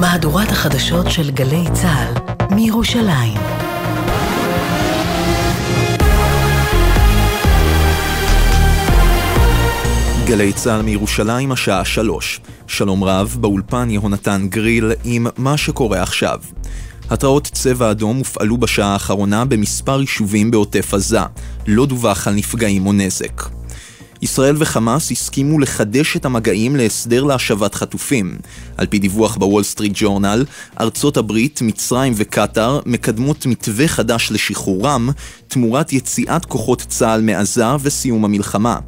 מהדורת החדשות של גלי צה"ל מירושלים. גלי צה"ל מירושלים, השעה שלוש. שלום רב, באולפן יהונתן גריל עם מה שקורה עכשיו. התראות צבע אדום הופעלו בשעה האחרונה במספר יישובים בעוטף עזה. לא דווח על נפגעים או נזק. ישראל וחמאס הסכימו לחדש את המגעים להסדר להשבת חטופים. על פי דיווח בוול סטריט ג'ורנל, ארצות הברית, מצרים וקטאר מקדמות מתווה חדש לשחרורם, תמורת יציאת כוחות צה"ל מעזה וסיום המלחמה.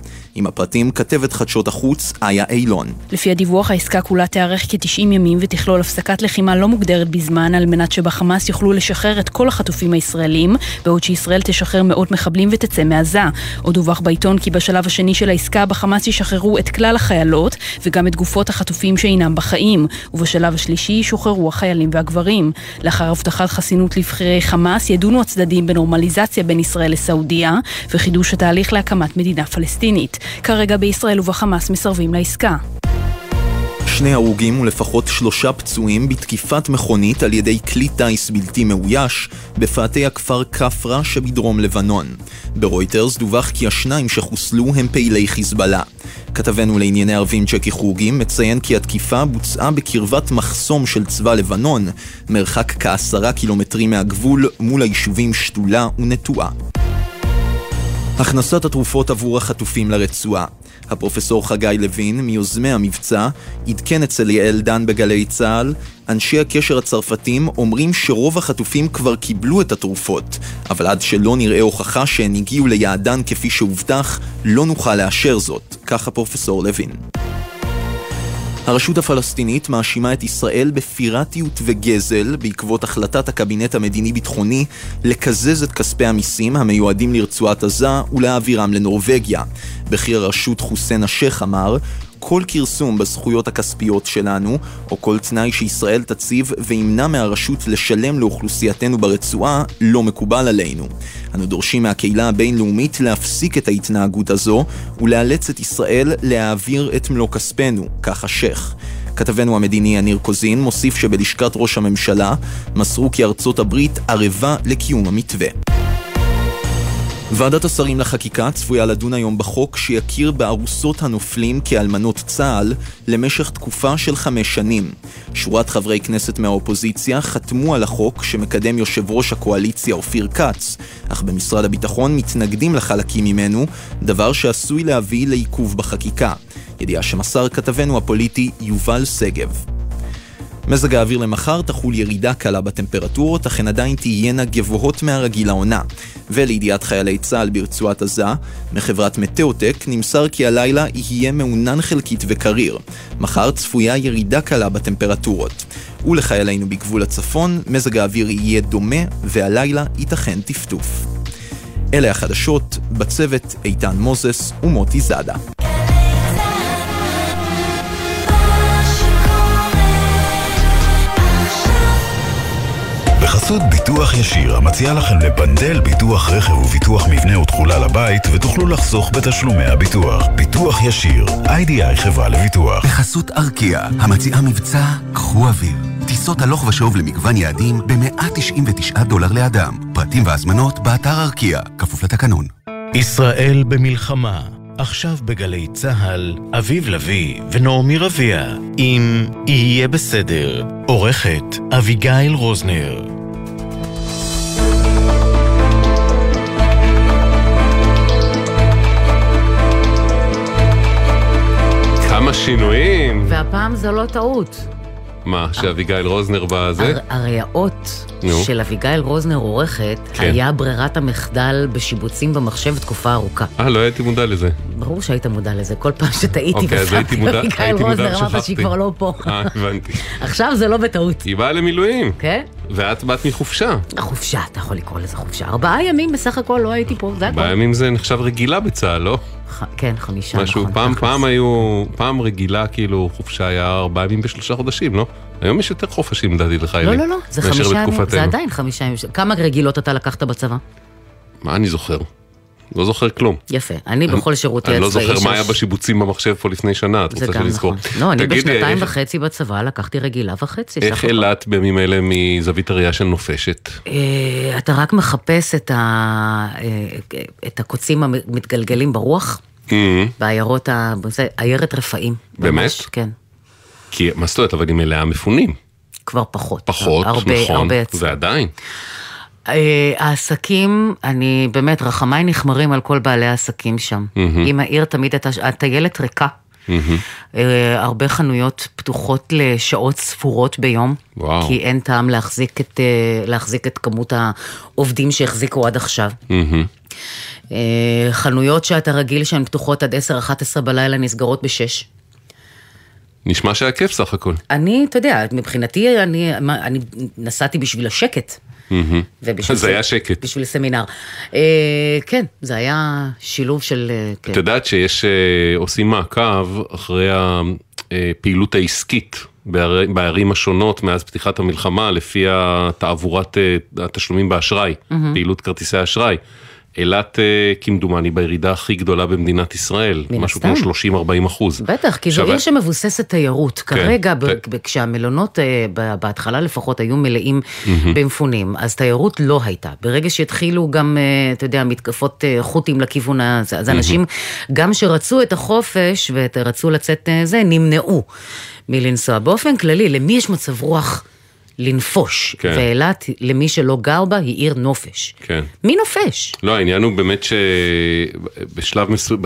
עם הפרטים כתבת חדשות החוץ, איה אילון. לפי הדיווח העסקה כולה תארך כ-90 ימים ותכלול הפסקת לחימה לא מוגדרת בזמן על מנת שבחמאס יוכלו לשחרר את כל החטופים הישראלים, בעוד שישראל תשחרר מאות מחבלים ותצא מעזה. עוד דווח בעיתון כי בשלב השני של העסקה בחמאס ישחררו את כלל החיילות וגם את גופות החטופים שאינם בחיים, ובשלב השלישי ישוחררו החיילים והגברים. לאחר הבטחת חסינות לבכירי חמאס ידונו הצדדים בנורמליזציה בין ישראל לסעודיה וחידוש התהליך להקמת מדינה פלסטינית. כרגע בישראל ובחמאס מסרבים לעסקה. שני הרוגים ולפחות שלושה פצועים בתקיפת מכונית על ידי כלי טיס בלתי מאויש בפאתי הכפר כפרה שבדרום לבנון. ברויטרס דווח כי השניים שחוסלו הם פעילי חיזבאללה. כתבנו לענייני ערבים צ'קי חוגים מציין כי התקיפה בוצעה בקרבת מחסום של צבא לבנון, מרחק כעשרה קילומטרים מהגבול מול היישובים שתולה ונטועה. הכנסת התרופות עבור החטופים לרצועה. הפרופסור חגי לוין, מיוזמי המבצע, עדכן אצל יעל דן בגלי צה"ל, אנשי הקשר הצרפתים אומרים שרוב החטופים כבר קיבלו את התרופות, אבל עד שלא נראה הוכחה שהן הגיעו ליעדן כפי שהובטח, לא נוכל לאשר זאת, כך הפרופסור לוין. הרשות הפלסטינית מאשימה את ישראל בפיראטיות וגזל בעקבות החלטת הקבינט המדיני-ביטחוני לקזז את כספי המיסים המיועדים לרצועת עזה ולהעבירם לנורבגיה. בכיר הרשות חוסיין א-שייח אמר כל כרסום בזכויות הכספיות שלנו, או כל תנאי שישראל תציב וימנע מהרשות לשלם לאוכלוסייתנו ברצועה, לא מקובל עלינו. אנו דורשים מהקהילה הבינלאומית להפסיק את ההתנהגות הזו, ולאלץ את ישראל להעביר את מלוא כספנו, כך השייח. כתבנו המדיני יניר קוזין מוסיף שבלשכת ראש הממשלה מסרו כי ארצות הברית ערבה לקיום המתווה. ועדת השרים לחקיקה צפויה לדון היום בחוק שיכיר בארוסות הנופלים כאלמנות צה"ל למשך תקופה של חמש שנים. שורת חברי כנסת מהאופוזיציה חתמו על החוק שמקדם יושב ראש הקואליציה אופיר כץ, אך במשרד הביטחון מתנגדים לחלקים ממנו, דבר שעשוי להביא לעיכוב בחקיקה. ידיעה שמסר כתבנו הפוליטי יובל שגב. מזג האוויר למחר תחול ירידה קלה בטמפרטורות, אך הן עדיין תהיינה גבוהות מהרגיל לעונה. ולידיעת חיילי צה"ל ברצועת עזה, מחברת מטאוטק נמסר כי הלילה יהיה מעונן חלקית וקריר. מחר צפויה ירידה קלה בטמפרטורות. ולחיילינו בגבול הצפון, מזג האוויר יהיה דומה, והלילה ייתכן טפטוף. אלה החדשות, בצוות איתן מוזס ומוטי זאדה. בחסות ביטוח ישיר, המציע לכם לפנדל ביטוח רכב וביטוח מבנה ותכולה לבית, ותוכלו לחסוך בתשלומי הביטוח. ביטוח ישיר, איי-די-איי חברה לביטוח. בחסות ארקיע, המציעה מבצע קחו אוויר. טיסות הלוך ושוב למגוון יעדים ב-199 דולר לאדם. פרטים והזמנות באתר ארקיע, כפוף לתקנון. ישראל במלחמה עכשיו בגלי צה"ל, אביב לביא ונעמי רביע, עם "יהיה בסדר", עורכת אביגיל רוזנר. כמה שינויים. והפעם זו לא טעות. מה, שאביגיל רוזנר בזה? הר- הרי האות. של אביגיל רוזנר עורכת כן. היה ברירת המחדל בשיבוצים במחשב תקופה ארוכה. אה, לא הייתי מודע לזה. ברור שהיית מודע לזה, כל פעם שטעיתי אוקיי, ושמתי מודע- אביגיל רוזנר, אמרת. שהיא כבר לא פה. אה, הבנתי. עכשיו זה לא בטעות, היא באה למילואים, כן? ואת באת מחופשה. חופשה, אתה יכול לקרוא לזה חופשה. ארבעה ימים בסך הכל לא הייתי פה, זה הכל. בימים זה נחשב רגילה בצה"ל, לא? ח- כן, חמישה, משהו, נכון. פעם, תכלס. פעם היו, פעם רגילה, כאילו, חופשה היה ארבעה ימים בשלושה חודשים, לא? היום יש יותר חופשים, לדעתי, לא, לחיילים. לא, לא, זה מאשר חמישה ימים. זה עדיין חמישה ימים. כמה רגילות אתה לקחת בצבא? מה אני זוכר? לא זוכר כלום. יפה, אני בכל שירותי הצבאי... אני לא זוכר מה היה בשיבוצים במחשב פה לפני שנה, את רוצה שנזכור. נכון. לא, אני בשנתיים וחצי בצבא לקחתי רגילה וחצי. איך. אילת בימים אלה מזווית הראייה של נופשת? אה, אתה רק מחפש את. אה, הקוצים המתגלגלים ברוח, אה, בעיירות, עיירת רפאים. באמת? כן. כי, מה זאת אומרת, אבל היא מלאה מפונים. כבר פחות. פחות, הרבה, נכון, הרבה. ועדיין. אה, העסקים, אני באמת, רחמיי נכמרים על כל בעלי העסקים שם. אם העיר תמיד הייתה, הטיילת ריקה. אה, הרבה חנויות פתוחות לשעות ספורות ביום. וואו. כי אין טעם להחזיק את, אה, להחזיק את כמות העובדים שהחזיקו עד עכשיו. חנויות שאתה רגיל שהן פתוחות עד 10-11 בלילה נסגרות ב-6. נשמע שהיה כיף סך הכל. אני, אתה יודע, מבחינתי, אני, אני נסעתי בשביל השקט. ובשביל אז היה שקט. בשביל סמינר. אה, כן, זה היה שילוב של... אה, כן. את יודעת שיש, אה, עושים מעקב אחרי הפעילות העסקית בערי- בערים השונות מאז פתיחת המלחמה, לפי תעבורת התשלומים באשראי, פעילות כרטיסי האשראי. אילת אה, כמדומני בירידה הכי גדולה במדינת ישראל, משהו הסתם. כמו 30-40 אחוז. בטח, כי זו עיר שמבוססת תיירות. כרגע, ב- כן. ב- כשהמלונות, אה, בהתחלה לפחות, היו מלאים במפונים, אז תיירות לא הייתה. ברגע שהתחילו גם, אה, אתה יודע, מתקפות אה, חות'ים לכיוון הזה, אז אנשים, גם שרצו את החופש ורצו לצאת אה, זה, נמנעו מלנסוע. באופן כללי, למי יש מצב רוח? לנפוש, כן. ואילת, למי שלא גר בה, היא עיר נופש. כן. מי נופש? לא, העניין הוא באמת שבשלב מסו...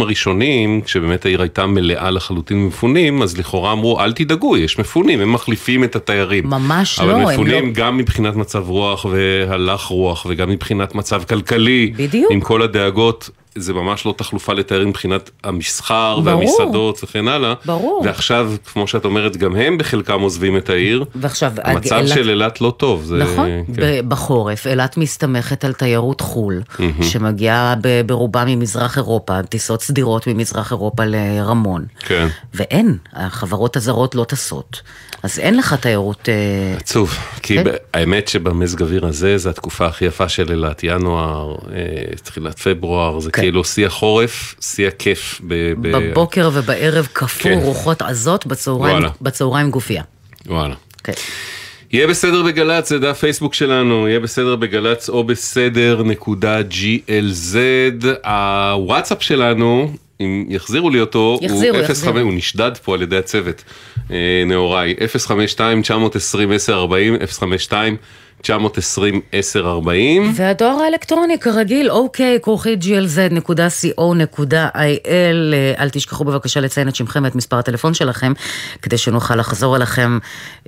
הראשונים, כשבאמת העיר הייתה מלאה לחלוטין במפונים, אז לכאורה אמרו, אל תדאגו, יש מפונים, הם מחליפים את התיירים. ממש אבל לא, הם מפונים לא- גם מבחינת מצב רוח והלך רוח, וגם מבחינת מצב כלכלי. בדיוק. עם כל הדאגות. זה ממש לא תחלופה לתיירים מבחינת המסחר ברור. והמסעדות וכן הלאה. ברור. ועכשיו, כמו שאת אומרת, גם הם בחלקם עוזבים את העיר. ועכשיו, המצב אילת- של אילת לא טוב. זה... נכון, כן. בחורף אילת מסתמכת על תיירות חו"ל, שמגיעה ב- ברובה ממזרח אירופה, טיסות סדירות ממזרח אירופה לרמון. כן. ואין, החברות הזרות לא טסות. אז אין לך תיירות... אה, עצוב, כי כן. ב- האמת שבמזג אוויר הזה זה התקופה הכי יפה של אילת, ינואר, אה, תחילת פברואר, זה כן. כאילו שיא החורף, שיא הכיף. ב- ב- בבוקר ובערב קפאו כן. רוחות עזות, בצהריים, בצהריים גופייה. וואלה. כן. יהיה בסדר בגל"צ, זה דף פייסבוק שלנו, יהיה בסדר בגל"צ או בסדר נקודה glz. הוואטסאפ שלנו, אם יחזירו לי אותו, יחזירו, הוא 05, הוא נשדד פה על ידי הצוות, נהוראי, 052-920-1040, 052 920 1040. והדואר האלקטרוני כרגיל, אוקיי, כרוכי glz.co.il. אל תשכחו בבקשה לציין את שמכם ואת מספר הטלפון שלכם, כדי שנוכל לחזור אליכם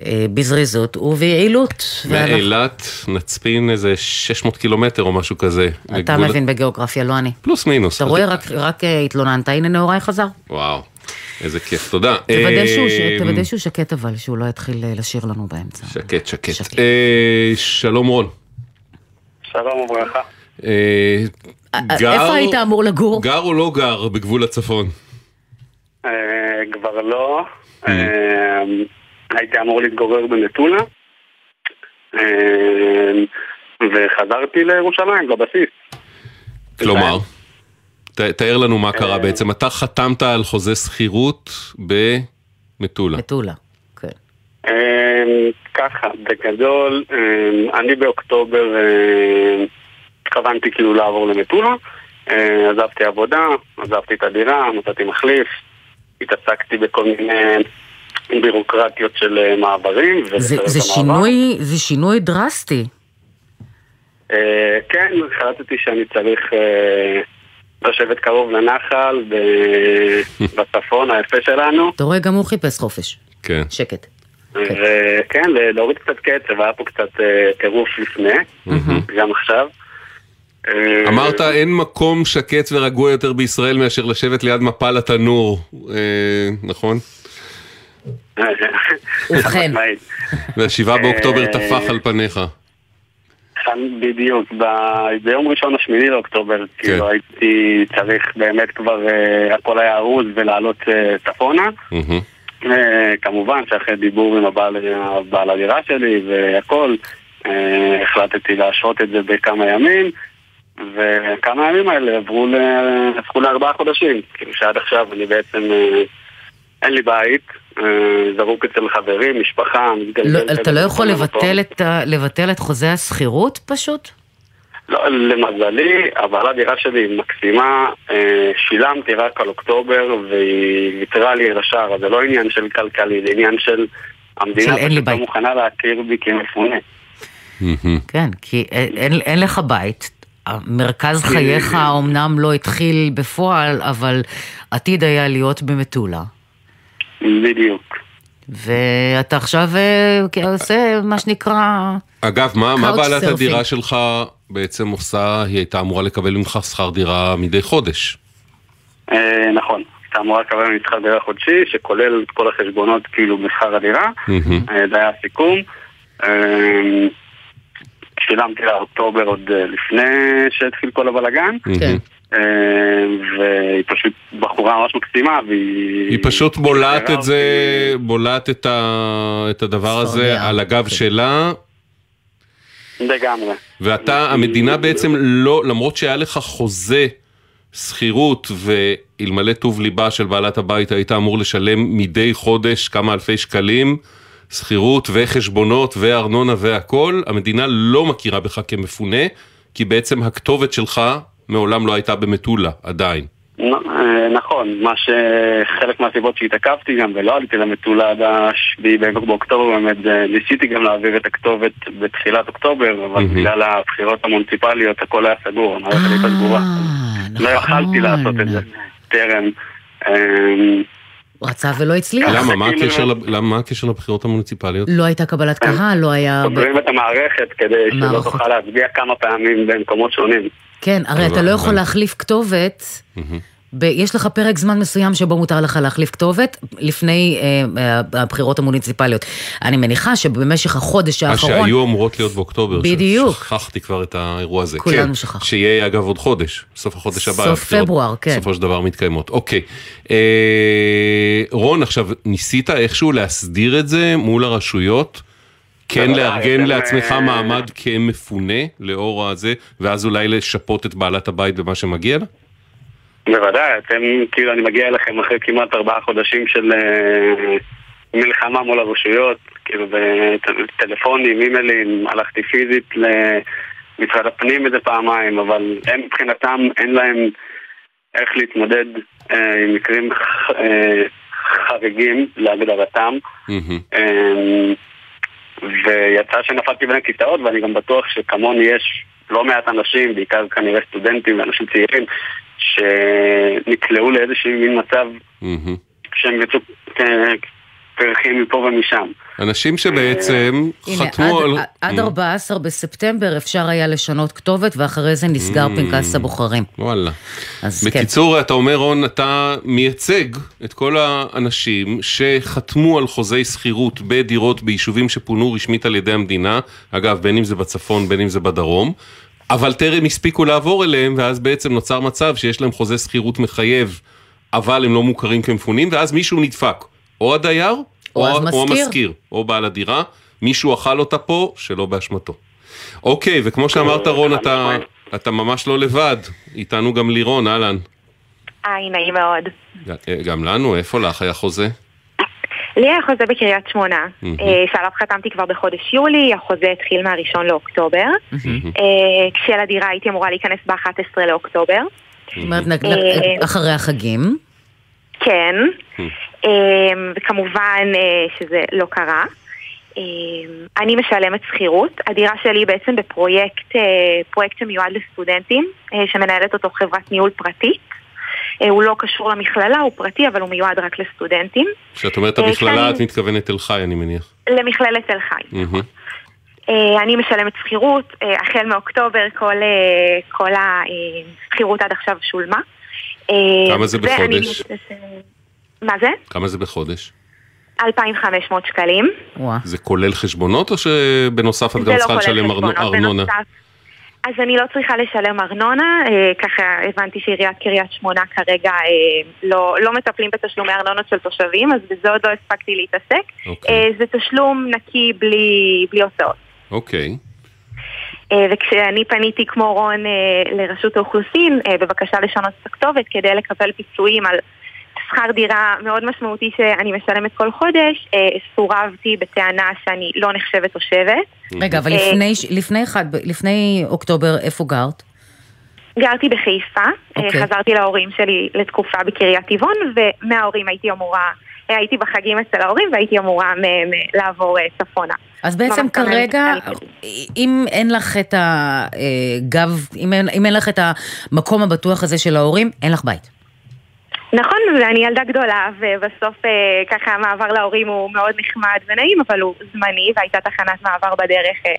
אה, בזריזות וביעילות. מאילת נצפין איזה 600 קילומטר או משהו כזה. אתה לגבול... מבין בגיאוגרפיה, לא אני. פלוס מינוס. אתה רואה, רק, רק התלוננת, הנה נעוריי חזר. וואו. איזה כיף, תודה. תוודא שהוא ש- אה, תוודא שהוא שקט אבל, שהוא לא יתחיל אה, לשיר לנו באמצע. שקט, שקט. שקט. אה, שלום רון. שלום וברכה. אה, גר- איפה היית אמור לגור? גר או לא גר בגבול הצפון? אה, כבר לא. אה, הייתי אמור להתגורר במטולה. אה, וחזרתי לירושלים, לבסיס. כלומר, ת- תאר לנו מה קרה אה. בעצם. אתה חתמת על חוזה שכירות במטולה. מטולה. כן. אה, ככה, בגדול, אה, אני באוקטובר התכוונתי כאילו לעבור למטולה. עזבתי עבודה, עזבתי את הדירה, מצאתי מחליף, התעסקתי בכל מיני בירוקרטיות של מעברים. זה זה. שינוי, זה שינוי דרסטי. אה, כן, החלטתי שאני צריך אה, לשבת קרוב לנחל ב- בצפון היפה שלנו. אתה רואה, גם הוא חיפש חופש. כן. שקט. וכן, להוריד קצת קצב, היה פה קצת אה, טירוף לפני, גם עכשיו. אה, אמרת אין מקום שקט ורגוע יותר בישראל מאשר לשבת ליד מפל התנור, אה, נכון? ובכן. והשבעה באוקטובר טפח על פניך. בדיוק, ב- ביום ראשון השמיני לאוקטובר, כאילו הייתי צריך באמת כבר, אה, הכל היה ארוז ולעלות אה, צפונה. מהמם. אה, כמובן שאחרי דיבור עם הבעל, הבעל הדירה שלי והכל, אה, החלטתי להשהות את זה בכמה ימים, וכמה הימים האלה עברו ל... הפכו לארבעה חודשים. כאילו שעד עכשיו אני בעצם, אה, אין לי בית, זרוק אצל חברים, משפחה, מתגלגל. לא, אתה לא יכול. לבטל את ה- לבטל את חוזה השכירות פשוט? לא, למזלי, אבל הדירה שלי היא מקסימה, אה, שילמתי רק על אוקטובר והיא ויתרה לי על השאר, אז זה לא עניין של כלכלי, זה עניין של המדינה של אין לי פשוט לא בית. מוכנה להכיר בי כמפונה. כן, כי אין, אין, אין לך בית. מרכז חייך אומנם לא התחיל בפועל, אבל עתיד היה להיות במטולה. בדיוק. ואתה עכשיו אה, עושה מה שנקרא... אגב, מה, מה בעלת surfing. הדירה שלך בעצם עושה? היא הייתה אמורה לקבל ממך שכר דירה מדי חודש. אה, נכון. הייתה אמורה לקבל ממני שכר דירה חודשי, שכולל את כל החשבונות כאילו בשכר הדירה. אה, זה היה הסיכום. אה, שילמתי לה אוקטובר עוד לפני שהתחיל כל הבלאגן. כן. והיא פשוט בחורה ממש מקסימה, והיא... היא פשוט בולעת את זה. בולעת את, ה, את הדבר הזה. על הגב שלה, לגמרי. ואתה, המדינה בעצם לא, למרות שהיה לך חוזה שכירות, ואלמלא טוב ליבה של בעלת הבית היית אמור לשלם מדי חודש כמה אלפי שקלים, שכירות וחשבונות וארנונה והכל, המדינה לא מכירה בך כמפונה, כי בעצם הכתובת שלך מעולם לא הייתה במטולה, עדיין. אה, נכון, מה שחלק מהסיבות שהתעכבתי גם ולא עליתי למטולה עד השביעי באוקטובר באמת אה, ניסיתי גם להעביר את הכתובת בתחילת אוקטובר אבל. בגלל הבחירות המוניציפליות הכל היה סגור, המערכת הייתה סגורה אה, לא יכלתי לעשות את זה טרם אה, רצה ולא הצליח. למה? מה הקשר לב- למה- מה הקשר לבחירות המוניציפליות? לא הייתה קבלת קהל, לא היה... סוגרים את המערכת כדי שלא. תוכל להצביע כמה פעמים במקומות שונים כן, הרי אתה לא יכול הבנתי. להחליף כתובת. ב- יש לך פרק זמן מסוים שבו מותר לך להחליף כתובת לפני אה, אה, הבחירות המוניציפליות. אני מניחה שבמשך החודש מה האחרון, שהיו אמורות להיות באוקטובר. בדיוק. שכחתי כבר את האירוע הזה. כולנו כן, שכחנו. שיהיה אגב עוד חודש, סוף החודש הבא. סוף פברואר, כן. בסופו של דבר מתקיימות. אוקיי. אה, רון, עכשיו, ניסית איכשהו להסדיר את זה מול הרשויות? כן לארגן לעצמך אה, מעמד כמפונה לאור הזה, ואז אולי לשפות את בעלת הבית במה שמגיע לה? בוודאי, אתם, כאילו אני מגיע אליכם אחרי כמעט ארבעה חודשים של אה, מלחמה מול הרשויות, כאילו בטלפונים, אימיילים, הלכתי פיזית למשרד הפנים איזה פעמיים, אבל הם מבחינתם אין להם איך להתמודד אה, עם מקרים אה, חריגים להגדרתם. מהמם. אה, ויצא שנפלתי בין הכיסאות ואני גם בטוח שכמוני יש לא מעט אנשים, בעיקר כנראה סטודנטים ואנשים צעירים, שנקלעו לאיזשהו מין מצב מהמם. שהם יצאו אה, פרחים מפה ומשם. אנשים שבעצם הנה, חתמו על... עד 14 בספטמבר אפשר היה לשנות כתובת, ואחרי זה נסגר פנקס הבוחרים. וואלה. כן. בקיצור, אתה אומר, רון, אתה מייצג את כל האנשים שחתמו על חוזי שכירות בדירות ביישובים שפונו רשמית על ידי המדינה, אגב, בין אם זה בצפון, בין אם זה בדרום, אבל טרם הספיקו לעבור אליהם, ואז בעצם נוצר מצב שיש להם חוזה שכירות מחייב, אבל הם לא מוכרים כמפונים, ואז מישהו נדפק, או הדייר, או או משכיר. המשכיר, או בעל הדירה, מישהו אכל אותה פה שלא באשמתו. אוקיי, וכמו שאמרת, רון, אתה, אתה ממש לא לבד, איתנו גם לירון, אהלן. היי, נעים מאוד. גם לנו, איפה לך היה חוזה? לי היה חוזה בקריית שמונה. אה, שעליו חתמתי כבר בחודש יולי, החוזה התחיל מהראשון לאוקטובר. אה, כשלדירה הייתי אמורה להיכנס ב-11 לאוקטובר. זאת אומרת, אה, אחרי החגים. כן, אה, וכמובן אה, שזה לא קרה. אה, אני משלמת שכירות, הדירה שלי בעצם בפרויקט אה, פרויקט שמיועד לסטודנטים, אה, שמנהלת אותו חברת ניהול פרטית. הוא לא קשור למכללה, הוא פרטי, אבל הוא מיועד רק לסטודנטים. כשאת אומרת המכללה, את מתכוונת תל חי, אני מניח. למכללת תל חי. אני משלמת שכירות, החל מאוקטובר כל, כל השכירות עד עכשיו שולמה. כמה זה בחודש? מה זה? כמה זה בחודש? 2,500 שקלים. וואה. זה כולל חשבונות או שבנוסף את גם לא צריכה לשלם חשבונות. ארנונה? בנוסף, אז אני לא צריכה לשלם ארנונה, אה, ככה הבנתי שעיריית קריית שמונה כרגע אה, לא, לא מטפלים בתשלומי ארנונות של תושבים, אז בזה עוד לא הספקתי להתעסק. אוקיי. אה, זה תשלום נקי בלי, בלי הוצאות. אוקיי. אה, וכשאני פניתי כמו רון אה, לרשות האוכלוסין אה, בבקשה לשנות את הכתובת כדי לקבל פיצויים על שכר דירה מאוד משמעותי שאני משלמת כל חודש, סורבתי בטענה שאני לא נחשבת תושבת. רגע, אבל לפני, לפני, אחד, לפני אוקטובר, איפה גרת? גרתי בחיפה, okay. אוקיי. חזרתי להורים שלי לתקופה בקריית טבעון, ומההורים הייתי אמורה, הייתי בחגים אצל ההורים והייתי אמורה לעבור צפונה. אז בעצם כרגע, אם אין לך את הגב, אם אין, אם אין לך את המקום הבטוח הזה של ההורים, אין לך בית. נכון, ואני ילדה גדולה, ובסוף אה, ככה המעבר להורים הוא מאוד נחמד ונעים, אבל הוא זמני, והייתה תחנת מעבר בדרך אה,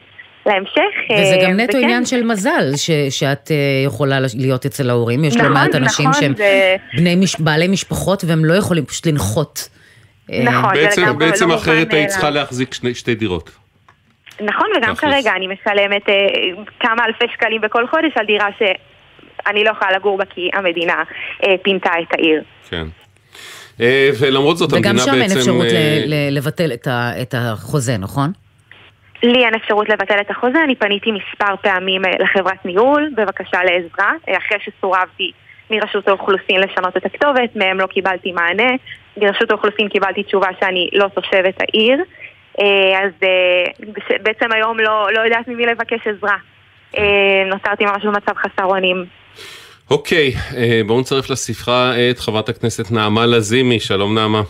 להמשך. וזה גם נטו וכן. עניין של מזל, ש, שאת יכולה להיות אצל ההורים. יש לא נכון, לא מעט אנשים נכון, שהם זה... בני, מש, בעלי משפחות והם לא יכולים פשוט לנחות. נכון, בעצם, בעצם לא אחרת היית צריכה להחזיק שני, שתי דירות. נכון, וגם כרגע אני משלמת אה, כמה אלפי שקלים בכל חודש על דירה שאני לא יכולה לגור בה כי המדינה אה, פינתה את העיר. כן. אה, ולמרות זאת המדינה בעצם... וגם שם אין אפשרות אה... לבטל את, ה, את החוזה, נכון? לי אין אפשרות לבטל את החוזה, אני פניתי מספר פעמים אה, לחברת ניהול בבקשה לעזרה, אה, אחרי שסורבתי מרשות האוכלוסין לשנות את הכתובת, מהם לא קיבלתי מענה, מרשות האוכלוסין קיבלתי תשובה שאני לא תושבת העיר. אה, אז בעצם היום לא, לא יודעת ממי לבקש עזרה. נוצרתי ממש במצב חסר אונים. אוקיי, בואו נצרף לספרה את חברת הכנסת נעמה לזימי, שלום נעמה.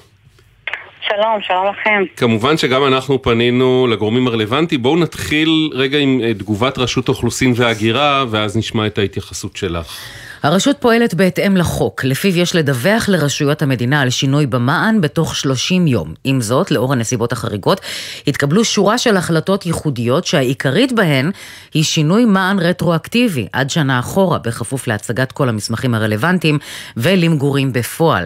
שלום, שלום לכם. כמובן שגם אנחנו פנינו לגורמים הרלוונטיים, בואו נתחיל רגע עם תגובת רשות האוכלוסין וההגירה, ואז נשמע את ההתייחסות שלך. הרשות פועלת בהתאם לחוק, לפיו יש לדווח לרשויות המדינה על שינוי במען בתוך 30 יום. עם זאת, לאור הנסיבות החריגות, התקבלו שורה של החלטות ייחודיות שהעיקרית בהן היא שינוי מען רטרואקטיבי עד שנה אחורה, בכפוף להצגת כל המסמכים הרלוונטיים ולמגורים בפועל.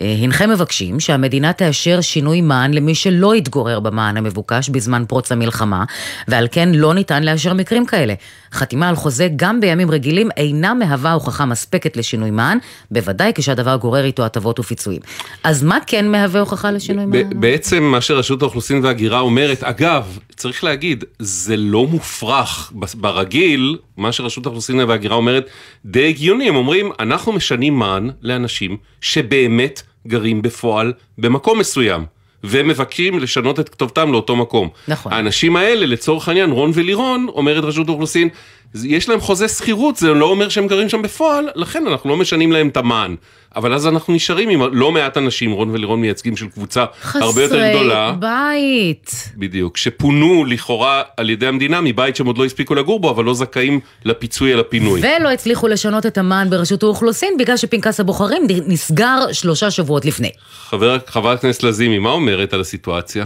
אה, הנכם מבקשים שהמדינה תאשר שינוי מען למי שלא יתגורר במען המבוקש בזמן פרוץ המלחמה, ועל כן לא ניתן לאשר מקרים כאלה. חתימה על חוזה גם בימים רגילים אינה מהווה הוכחה מספקת לשינוי מען, בוודאי כשהדבר גורר איתו הטבות ופיצויים. אז מה כן מהווה הוכחה לשינוי מען? בעצם מה שרשות האוכלוסין וההגירה אומרת, אגב, צריך להגיד, זה לא מופרך. ברגיל, מה שרשות האוכלוסין וההגירה אומרת, די הגיוני, הם אומרים, אנחנו משנים מען לאנשים שבאמת גרים בפועל במקום מסוים. ומבקשים לשנות את כתובתם לאותו מקום. נכון. האנשים האלה, לצורך העניין, רון ולירון, אומרת רשות האוכלוסין, יש להם חוזה שכירות, זה לא אומר שהם גרים שם בפועל, לכן אנחנו לא משנים להם את המען. אבל אז אנחנו נשארים עם לא מעט אנשים, רון ולירון מייצגים של קבוצה הרבה יותר גדולה. חסרי בית. בדיוק, שפונו לכאורה על ידי המדינה מבית שהם עוד לא הספיקו לגור בו, אבל לא זכאים לפיצוי על הפינוי. ולא הצליחו לשנות את המען ברשות האוכלוסין, בגלל שפנקס הבוחרים נסגר שלושה שבועות לפני. חבר, חברת הכנסת לזימי, מה אומרת על הסיטואציה?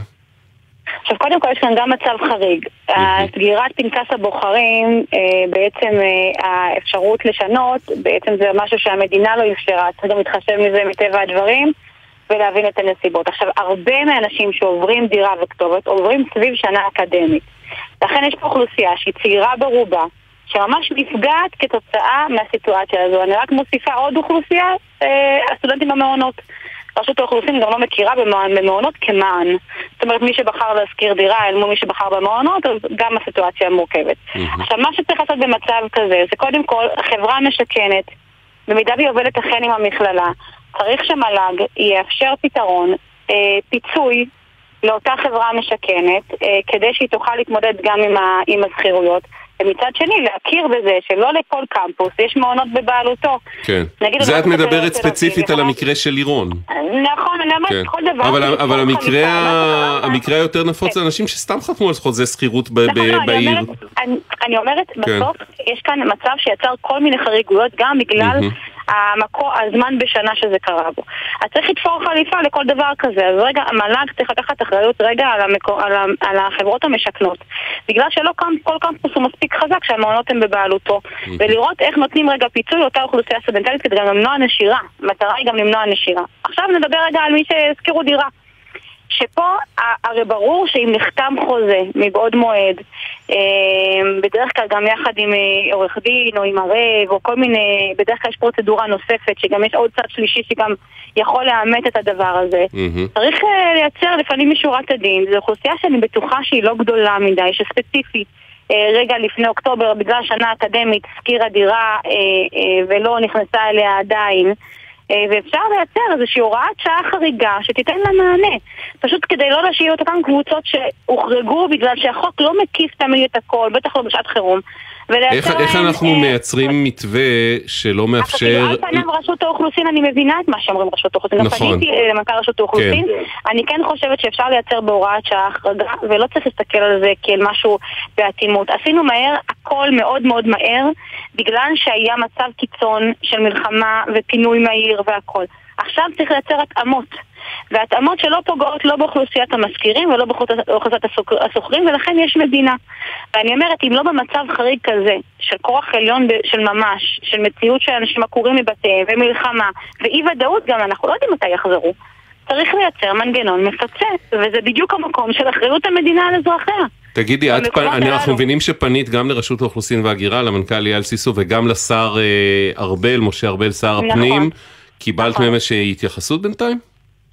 עכשיו קודם כל יש כאן גם מצב חריג. סגירת פנקס הבוחרים, אה, בעצם אה, האפשרות לשנות, בעצם זה משהו שהמדינה לא אפשרה, צריך גם להתחשב מזה מטבע הדברים ולהבין את הנסיבות. עכשיו, הרבה מהאנשים שעוברים דירה וכתובת עוברים סביב שנה אקדמית. לכן יש פה אוכלוסייה שהיא צעירה ברובה, שממש נפגעת כתוצאה מהסיטואציה הזו. אני רק מוסיפה עוד אוכלוסייה, אה, הסטודנטים במעונות. רשות האוכלוסין גם לא מכירה במעונות כמען. זאת אומרת, מי שבחר להשכיר דירה אל מול מי שבחר במעונות, אז גם הסיטואציה מורכבת. Mm-hmm. עכשיו, מה שצריך לעשות במצב כזה, זה קודם כל, חברה משכנת, במידה והיא עובדת אכן עם המכללה, צריך שמל"ג יאפשר פתרון, אה, פיצוי לאותה חברה משכנת, אה, כדי שהיא תוכל להתמודד גם עם, עם הזכירויות. ומצד שני להכיר בזה שלא לכל קמפוס יש מעונות בבעלותו. כן. זה את מדברת ספציפית על המקרה של לירון. נכון, אני אומרת כן. כל דבר. אבל, אבל המקרה, המקרה היותר נפוץ זה כן. אנשים שסתם חתמו על חוזה שכירות נכון, לא, בעיר. אני אומרת, כן. בסוף יש כאן מצב שיצר כל מיני חריגויות גם בגלל... המקור, הזמן בשנה שזה קרה בו. אז צריך לתפור חליפה לכל דבר כזה. אז רגע, המל"ג צריך לקחת אחריות רגע על, המקור, על, ה, על החברות המשכנות. בגלל שלא קם, כל קמפוס הוא מספיק חזק שהמעונות הם בבעלותו. ולראות איך נותנים רגע פיצוי לאותה אוכלוסייה סטודנטלית כדי גם למנוע נשירה. המטרה היא גם למנוע נשירה. עכשיו נדבר רגע על מי שהזכירו דירה. שפה הרי ברור שאם נחתם חוזה מבעוד מועד, אה, בדרך כלל גם יחד עם אה, עורך דין או עם ערב או כל מיני, בדרך כלל יש פרוצדורה נוספת שגם יש עוד צד שלישי שגם יכול לאמת את הדבר הזה. Mm-hmm. צריך אה, לייצר לפנים משורת הדין, זו אוכלוסייה שאני בטוחה שהיא לא גדולה מדי, שספציפית רגע לפני אוקטובר, בגלל שנה אקדמית, השכירה דירה ולא נכנסה אליה עדיין. אה, ואפשר לייצר איזושהי הוראת שעה חריגה שתיתן לה מענה. פשוט כדי לא להשאיר את אותן קבוצות שהוחרגו בגלל שהחוק לא מקיף תמיד את הכל, בטח לא בשעת חירום. איך, איך אנחנו אה, מייצרים מתווה שלא מאפשר... על פניו רשות האוכלוסין, אני מבינה את מה שאומרים רשות האוכלוסין. נכון. פניתי למנכ"ל רשות האוכלוסין. כן. אני כן חושבת שאפשר לייצר בהוראת שעה החרגה, ולא צריך להסתכל על זה כאל משהו באטימות. עשינו מהר, הכל מאוד מאוד מהר, בגלל שהיה מצב קיצון של מלחמה ופינוי מהיר והכל. עכשיו צריך לייצר התאמות. והתאמות שלא פוגעות לא באוכלוסיית המשכירים ולא באוכלוסיית השוכרים ולכן יש מדינה. ואני אומרת, אם לא במצב חריג כזה, של כוח עליון של ממש, של מציאות של אנשים עקורים מבתיהם ומלחמה ואי ודאות גם, אנחנו לא יודעים מתי יחזרו. צריך לייצר מנגנון מפצה, וזה בדיוק המקום של אחריות המדינה על אזרחיה. תגידי, את פ... אנחנו מבינים שפנית גם לרשות האוכלוסין וההגירה, למנכ"ל אייל סיסו וגם לשר אה, ארבל, משה ארבל, שר נכון. הפנים. קיבלת נכון. איזושהי התייחסות בינתיים?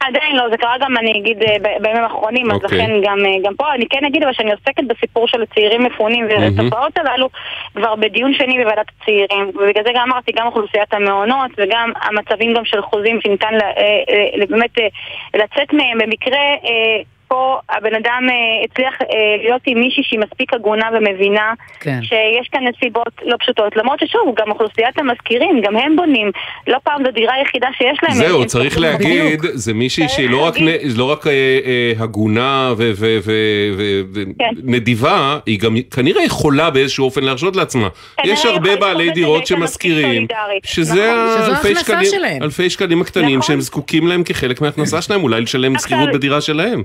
עדיין לא, זה קרה גם, אני אגיד, אה, בימים האחרונים, אז אוקיי. לכן גם, אה, גם פה, אני כן אגיד אבל שאני עוסקת בסיפור של צעירים מפונים והתופעות הללו כבר בדיון שני בוועדת הצעירים, ובגלל זה גם אמרתי, גם אוכלוסיית המעונות וגם המצבים גם של חוזים שניתן אה, באמת לצאת מהם במקרה פה הבן אדם אה, הצליח אה, להיות עם מישהי שהיא מספיק הגונה ומבינה כן. שיש כאן נסיבות לא פשוטות. למרות ששוב, גם אוכלוסיית המזכירים, גם הם בונים. לא פעם זו דירה יחידה שיש להם. זהו, צריך להגיד, בדיוק. זה מישהי שהיא לא רק, לא רק אה, אה, הגונה ונדיבה, כן. היא גם כנראה יכולה באיזשהו אופן להרשות לעצמה. יש הרבה בעלי דירות שמשכירים, שזה נכון. אלפי שקלים, אלפי שקלים הקטנים נכון. שהם זקוקים להם כחלק מההכנסה שלהם, אולי לשלם שכירות בדירה שלהם.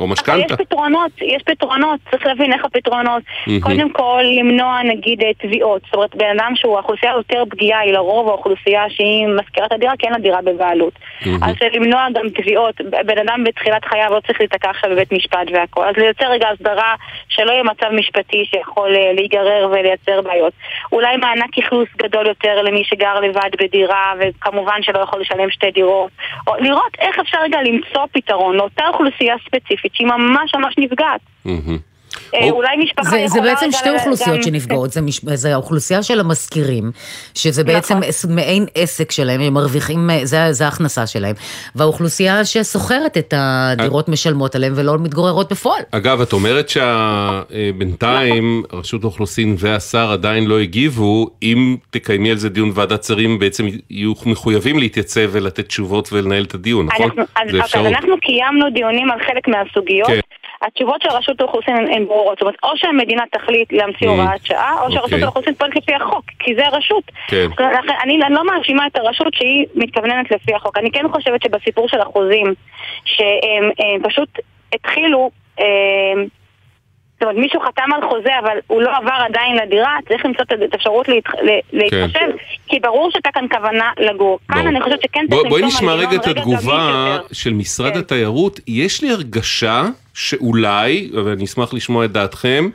או משכנתה. אבל יש פתרונות, יש פתרונות, צריך להבין איך הפתרונות. Mm-hmm. קודם כל, למנוע נגיד אה, תביעות. זאת אומרת, בן אדם שהוא האוכלוסייה יותר פגיעה, היא לרוב האוכלוסייה שהיא משכירה את הדירה, כי אין לה דירה בבעלות. Mm-hmm. אז למנוע גם תביעות. בן אדם בתחילת חייו לא צריך להיתקע עכשיו בבית משפט והכל. אז לייצר רגע הסדרה שלא יהיה מצב משפטי שיכול אה, להיגרר ולייצר בעיות. אולי מענק אכלוס גדול יותר למי שגר לבד בדירה, וכמובן שלא יכול לשלם שתי דירות. או לראות איך אפשר רגע למצוא פתרון לאותה אוכלוסייה ספציפית. שהיא ממש ממש נפגעת. אה, אולי משפחה זה, יכולה... זה בעצם שתי אוכלוסיות גם... שנפגעות, זה, מש... זה האוכלוסייה של המשכירים, שזה נכון. בעצם מעין עסק שלהם, הם מרוויחים, זה, זה ההכנסה שלהם, והאוכלוסייה ששוכרת את הדירות משלמות עליהם ולא מתגוררות בפועל. אגב, את אומרת שבינתיים נכון. רשות האוכלוסין והשר עדיין לא הגיבו, אם תקיימי על זה דיון ועדת שרים, בעצם יהיו מחויבים להתייצב ולתת תשובות ולנהל את הדיון, נכון? אנחנו, זה אפשרות. אז אנחנו קיימנו דיונים על חלק מהסוגיות. כן. התשובות של רשות האוכלוסין הן ברורות, זאת אומרת, או שהמדינה תחליט להמציא mm. הוראת שעה, או שרשות אוקיי. האוכלוסין פועלת לפי החוק, כי זה הרשות. כן. אני לא מאשימה את הרשות שהיא מתכווננת לפי החוק. אני כן חושבת שבסיפור של החוזים, שהם פשוט התחילו... זאת אומרת, מישהו חתם על חוזה, אבל הוא לא עבר עדיין לדירה, צריך למצוא את האפשרות להתחשב, כן. כי ברור שהייתה כאן כוונה לגור. כאן אני חושבת שכן צריך למצוא בואי נשמע רגע את התגובה של משרד כן. התיירות. יש לי הרגשה שאולי, ואני אשמח לשמוע את דעתכם,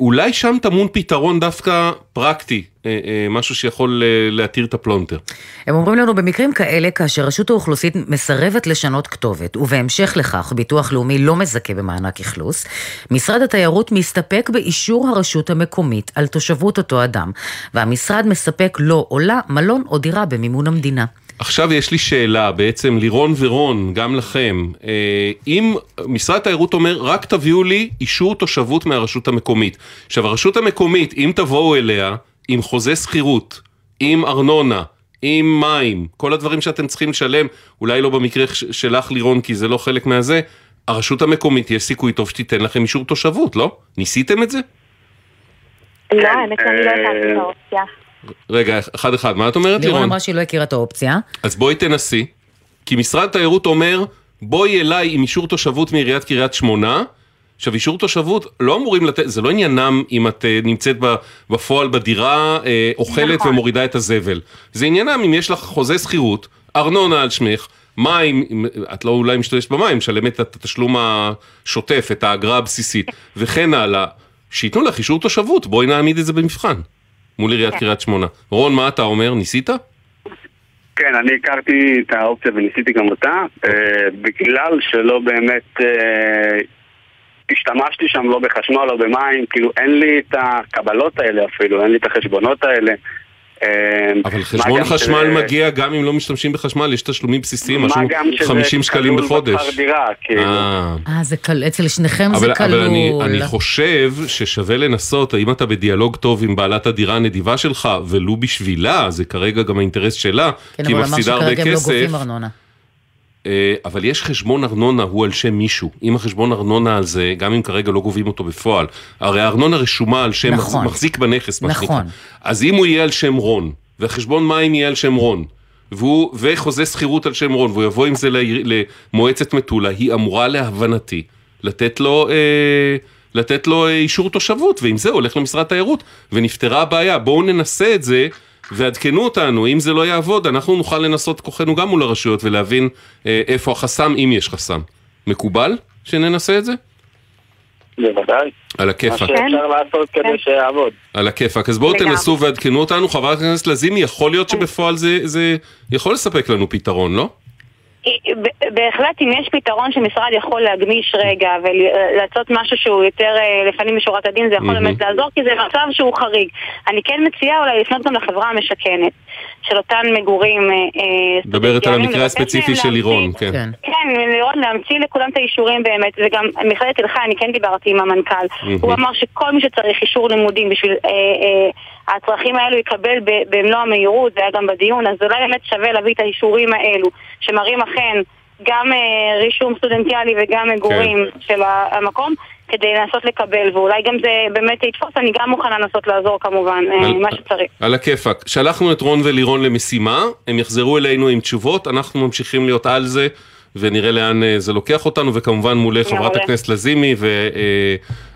אולי שם טמון פתרון דווקא פרקטי, אה, אה, משהו שיכול להתיר את הפלונטר. הם אומרים לנו במקרים כאלה, כאשר רשות האוכלוסין מסרבת לשנות כתובת, ובהמשך לכך ביטוח לאומי לא מזכה במענק אכלוס, משרד התיירות מסתפק באישור הרשות המקומית על תושבות אותו אדם, והמשרד מספק לו או לה מלון או דירה במימון המדינה. עכשיו יש לי שאלה, בעצם לירון ורון, גם לכם. אה, אם משרד התיירות אומר, רק תביאו לי אישור תושבות מהרשות המקומית. עכשיו, הרשות המקומית, אם תבואו אליה עם חוזה שכירות, עם ארנונה, עם מים, כל הדברים שאתם צריכים לשלם, אולי לא במקרה שלך לירון, כי זה לא חלק מהזה, הרשות המקומית, יש סיכוי טוב שתיתן לכם אישור תושבות, לא? ניסיתם את זה? לא, האמת שאני לא ידעתי את האופציה. רגע, אחד אחד, מה את אומרת לירון? לירון אמרה שהיא לא הכירה את האופציה. אז בואי תנסי, כי משרד התיירות אומר, בואי אליי עם אישור תושבות מעיריית קריית שמונה. עכשיו אישור תושבות לא אמורים לתת, זה לא עניינם אם את uh, נמצאת בפועל בדירה, uh, אוכלת נכון. ומורידה את הזבל. זה עניינם אם יש לך חוזה שכירות, ארנונה על שמך, מים, את לא אולי משתמשת במים, משלמת את התשלום השוטף, את האגרה הבסיסית, וכן הלאה, שייתנו לך אישור תושבות, בואי נעמיד את זה במבחן. מול עיריית כן. קריית שמונה. רון, מה אתה אומר? ניסית? כן, אני הכרתי את האופציה וניסיתי גם אותה, אה, בגלל שלא באמת אה, השתמשתי שם לא בחשמל או במים, כאילו אין לי את הקבלות האלה אפילו, אין לי את החשבונות האלה. אה, אבל מה חשבון גם חשמל שזה- מגיע גם אם לא משתמשים בחשמל, יש תשלומים בסיסיים, מה משהו גם שזה 50 שקלים כלול לחודש. בשכר דירה, כאילו. אה. אה, זה קל... אצל שניכם זה אבל, כלול. אבל אני, אני חושב ששווה לנסות, האם אתה בדיאלוג טוב עם בעלת הדירה הנדיבה שלך, ולו בשבילה, זה כרגע גם האינטרס שלה, כן, כי היא אבל אמר מפסידה הרבה שכרגע הם לא כסף. גובים ארנונה. אה, אבל יש חשבון ארנונה, הוא על שם מישהו. אם החשבון ארנונה הזה, גם אם כרגע לא גובים אותו בפועל, הרי הארנונה רשומה על שם נכון. מחזיק בנכס, נכון. שנקרא. אז אם הוא יהיה על שם רון, והחשבון מים יהיה על שם רון, והוא, וחוזה שכירות על שם רון, והוא יבוא עם זה למועצת מטולה, היא אמורה להבנתי לתת לו, אה, לתת לו אה, אישור תושבות, ועם זה הוא הולך למשרד תיירות, ונפתרה הבעיה. בואו ננסה את זה. ועדכנו אותנו, אם זה לא יעבוד, אנחנו נוכל לנסות כוחנו גם מול הרשויות ולהבין אה, איפה החסם, אם יש חסם. מקובל שננסה את זה? בוודאי. על מה הכיפאק. שאפשר לעשות כדי שיעבוד. על הכיפאק. אז בואו. תנסו ועדכנו אותנו. חברת הכנסת לזימי, יכול להיות שבפועל זה, זה יכול לספק לנו פתרון, לא? בהחלט אם יש פתרון שמשרד יכול להגמיש רגע ולעשות משהו שהוא יותר אה, לפנים משורת הדין זה יכול. באמת לעזור כי זה מצב שהוא חריג. אני כן מציעה אולי לפנות גם לחברה המשכנת של אותן מגורים אה, אה, מדברת על המקרה הספציפי של לירון, כן. כן. כן, לירון להמציא לכולם את האישורים באמת, וגם מכללת תל חי, אני כן דיברתי עם המנכ"ל. הוא אמר שכל מי שצריך אישור לימודים בשביל אה, אה, הצרכים האלו יקבל ב- במלוא המהירות, זה היה גם בדיון, אז אולי באמת שווה להביא את האישורים האלו, שמראים אכן גם אה, רישום סטודנטיאלי וגם מגורים של ה- המקום. כדי לנסות לקבל, ואולי גם זה באמת יתפוס, אני גם מוכנה לנסות לעזור כמובן, אה, על- מה שצריך. על הכיפאק. שלחנו את רון ולירון למשימה, הם יחזרו אלינו עם תשובות, אנחנו ממשיכים להיות על זה, ונראה לאן אה, זה לוקח אותנו, וכמובן מולך חברת. הכנסת לזימי,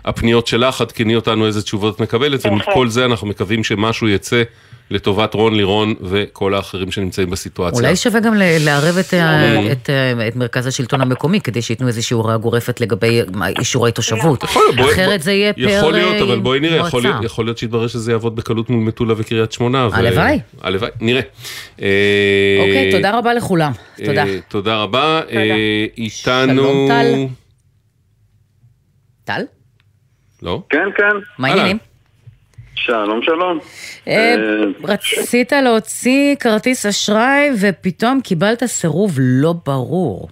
והפניות שלך, עדכני אותנו איזה תשובות את מקבלת. ומכל זה אנחנו מקווים שמשהו יצא לטובת רון, לירון וכל האחרים שנמצאים בסיטואציה. אולי שווה גם ל- לערב את, ה-. את, ה- את מרכז השלטון המקומי, כדי שייתנו איזושהי הוראה גורפת לגבי מה, אישורי תושבות. יכול בואי- אחרת זה יהיה פר יכול להיות, אבל בואי נראה, מועצה. יכול להיות, יכול להיות שיתברר שזה יעבוד בקלות מול מטולה וקריית שמונה. ו- הלוואי. הלוואי, נראה. אה, אוקיי, תודה רבה לכולם. תודה. אה, תודה רבה. אה, איתנו... שלום, טל. טל? לא? כן, כן. מה. העניינים? שלום, שלום. אה, אה, רצית להוציא כרטיס אשראי ופתאום קיבלת סירוב לא ברור.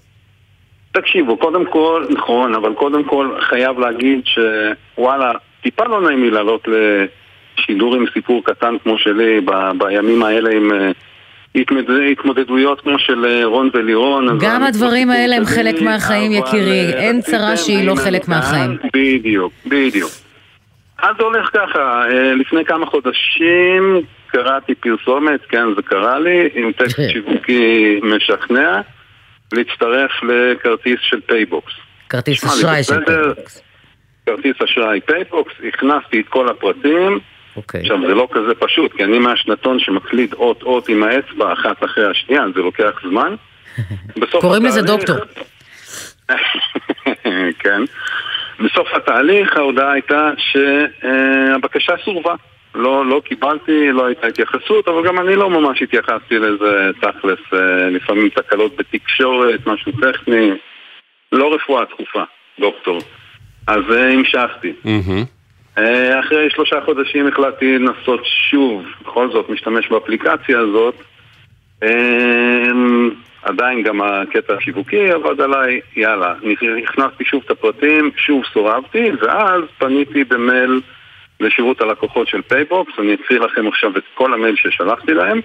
תקשיבו, קודם כל, נכון, אבל קודם כל חייב להגיד שוואלה, טיפה לא נעים לי לעלות לשידור עם סיפור קטן כמו שלי ב- בימים האלה עם אה, התמד- התמודדויות כמו של אה, רון ולירון. גם אני- הדברים האלה הם חלק מהחיים, יקירי. אין צרה שהיא לא חלק מהחיים. בדיוק, בדיוק. אז זה הולך ככה, אה, לפני כמה חודשים קראתי פרסומת, כן, זה קרה לי, עם טקסט שיווקי משכנע, להצטרף לכרטיס של פייבוקס. כרטיס אשראי של פייבוקס. כרטיס אשראי פייבוקס, הכנסתי את כל הפרטים. אוקיי. עכשיו, זה לא כזה פשוט, כי אני מהשנתון שמקליד אות-אות עם האצבע אחת אחרי השנייה, זה לוקח זמן. קוראים לזה דוקטור. כן. בסוף התהליך ההודעה הייתה שהבקשה סורבה. לא, לא קיבלתי, לא הייתה התייחסות, אבל גם אני לא ממש התייחסתי לזה תכלס, אה, לפעמים תקלות בתקשורת, משהו טכני, לא רפואה דחופה, דוקטור. אז אה, המשכתי. אה, אחרי שלושה חודשים החלטתי לנסות שוב, בכל זאת משתמש באפליקציה הזאת. עדיין גם הקטע השיווקי עבד עליי, יאללה, הכנסתי שוב את הפרטים, שוב סורבתי, ואז פניתי במייל לשירות הלקוחות של פייבוקס, אני אקריא לכם עכשיו את כל המייל ששלחתי להם,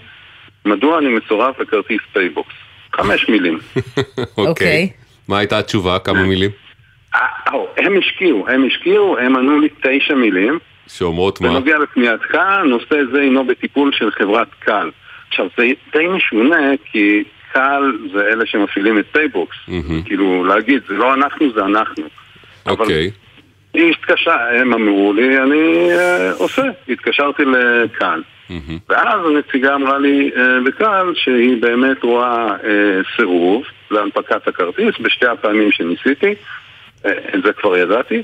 מדוע אני מסורב לכרטיס פייבוקס. חמש מילים. אוקיי. מה הייתה התשובה? כמה מילים? אה, או, הם השקיעו, הם השקיעו, הם ענו לי תשע מילים. שאומרות מה? בנוגע לפנייתך, נושא זה הינו בטיפול של חברת קל. עכשיו, זה די משונה, כי קל זה אלה שמפעילים את פייבוקס. מהמם. כאילו, להגיד, זה לא אנחנו, זה אנחנו. אוקיי. היא התקשרה, הם אמרו לי, אני אה, עושה. התקשרתי לקל. מהמם. ואז הנציגה אמרה לי אה, בקל שהיא באמת רואה אה, סירוב להנפקת הכרטיס בשתי הפעמים שניסיתי, אה, את זה כבר ידעתי.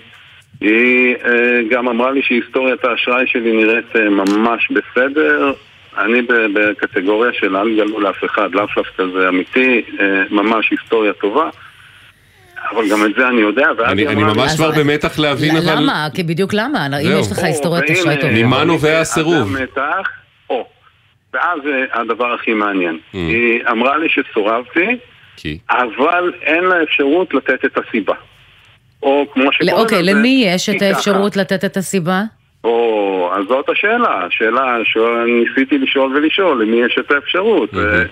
היא אה, גם אמרה לי שהיסטוריית האשראי שלי נראית אה, ממש בסדר. אני בקטגוריה של אל יגלו לאף אחד, לאף לאף כזה אמיתי, אה, ממש היסטוריה טובה. אבל גם את זה אני יודע, ואז אני אני ממש כבר במתח להבין, אבל... למה? כי בדיוק למה? אם. יש לך היסטוריית והנה, אשראי טובה. ממה נובע הסירוב? המתח, או. ואז הדבר הכי מעניין. Mm. היא אמרה לי שסורבתי, כי... אבל אין לה אפשרות לתת את הסיבה. או כמו שקוראים אוקיי, לזה, למי יש את. האפשרות לתת את הסיבה? או, אז זאת השאלה, השאלה שניסיתי לשאול ולשאול, למי יש את האפשרות. אה,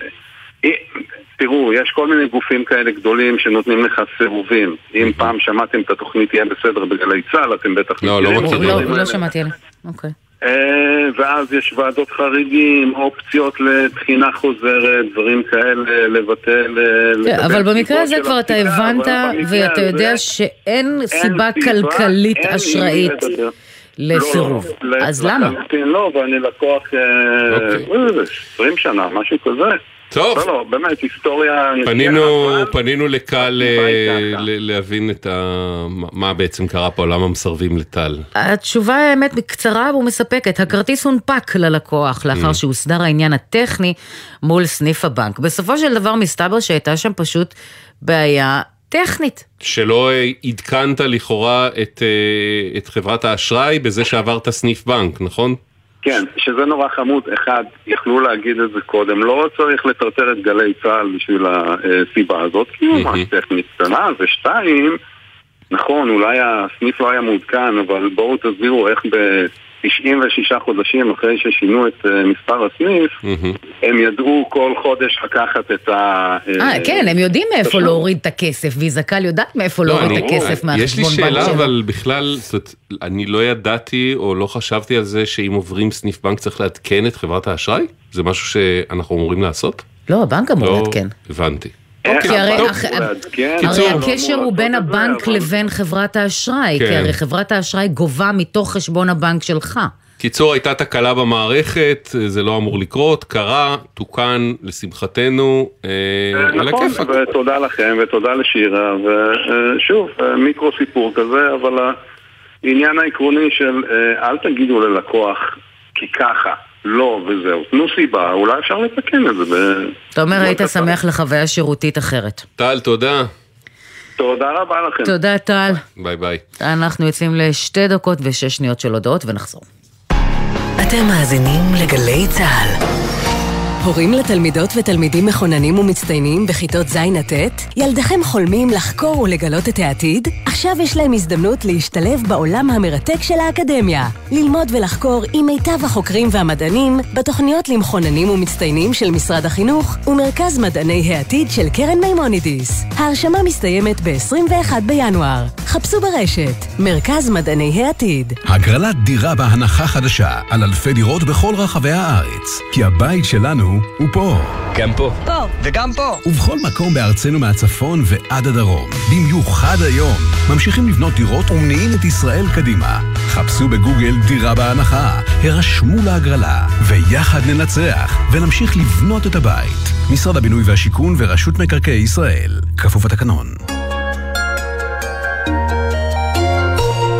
תראו, יש כל מיני גופים כאלה גדולים שנותנים לך סירובים. אם פעם שמעתם את התוכנית תהיה בסדר בגלי צה"ל, אתם בטח לא, לא מכירים. לא, לא. שמעתי עליה. אוקיי. אה, ואז יש ועדות חריגים, אופציות לבחינה חוזרת, דברים כאלה, לבטל... אה, אבל במקרה הזה כבר אתה הבנת, ואתה יודע שאין אין סיבה כלכלית אשראית. לסירוב. לא, לא, אז למה? לחלוטין לא, ואני לקוח אה, אוקיי. אה, 20 שנה, משהו כזה. טוב. לא, לא, באמת, היסטוריה... פנינו, פנינו היא אה, להבין את ה... מה- מה בעצם קרה פה, למה מסרבים לטל. התשובה האמת קצרה ומספקת, הכרטיס הונפק ללקוח לאחר שהוסדר העניין הטכני מול סניף הבנק. בסופו של דבר מסתבר שהייתה שם פשוט בעיה טכנית. שלא אה, עדכנת לכאורה את, אה, את חברת האשראי בזה שעברת סניף בנק, נכון? כן, שזה נורא חמוד. אחד, יכלו להגיד את זה קודם, לא צריך לטרטר את גלי צה"ל בשביל הסיבה הזאת, כי הוא ממש טכנית קטנה. ושתיים, נכון, אולי הסניף לא היה מעודכן, אבל בואו תסבירו איך ב-96 חודשים אחרי ששינו את אה, מספר הסניף, הם ידעו כל חודש לקחת את ה... אה, כן, הם יודעים מאיפה. להוריד את הכסף, ויזק"ל יודעת מאיפה לא, להוריד את הכסף יש לי מהחשבון בנק שאלה, שלו. אבל בכלל, אני לא ידעתי או לא חשבתי על זה שאם עוברים סניף בנק צריך לעדכן את חברת האשראי? זה משהו שאנחנו אמורים לעשות? לא, הבנק אמור לא לעדכן. הבנתי. איך כי הרי הקשר הוא בין הבנק לבין חברת האשראי, כן. כי הרי חברת האשראי גובה מתוך חשבון הבנק שלך. קיצור, הייתה תקלה במערכת, זה לא אמור לקרות, קרה, תוקן, לשמחתנו, אה, הלא נכון, הכיפאק. ותודה לכם, ותודה לשירה, ושוב, מיקרו סיפור כזה, אבל העניין העקרוני של אה, אל תגידו ללקוח, כי ככה, לא וזהו. תנו סיבה, אולי אפשר לתקן את זה. אתה אומר היית. שמח לחוויה שירותית אחרת. טל, תודה. תודה רבה לכם. תודה טל. ביי ביי. אנחנו יוצאים לשתי דקות ושש שניות של הודעות ונחזור. אתם מאזינים לגלי צה"ל. הורים לתלמידות ותלמידים מחוננים ומצטיינים בכיתות ז' עד ט'? ילדיכם חולמים לחקור ולגלות את העתיד? עכשיו יש להם הזדמנות להשתלב בעולם המרתק של האקדמיה. ללמוד ולחקור עם מיטב החוקרים והמדענים בתוכניות למחוננים ומצטיינים של משרד החינוך ומרכז מדעני העתיד של קרן מימונידיס. ההרשמה מסתיימת ב-21 בינואר. חפשו ברשת, מרכז מדעני העתיד. הגרלת דירה בהנחה חדשה על אלפי דירות בכל רחבי הארץ. כי הבית שלנו הוא פה. גם פה. פה, וגם פה. ובכל מקום בארצנו מהצפון ועד הדרום. במיוחד היום. ממשיכים לבנות דירות ומניעים את ישראל קדימה. חפשו בגוגל דירה בהנחה, הרשמו להגרלה, ויחד ננצח, ונמשיך לבנות את הבית. משרד הבינוי והשיכון ורשות מקרקעי ישראל. כפוף לתקנון.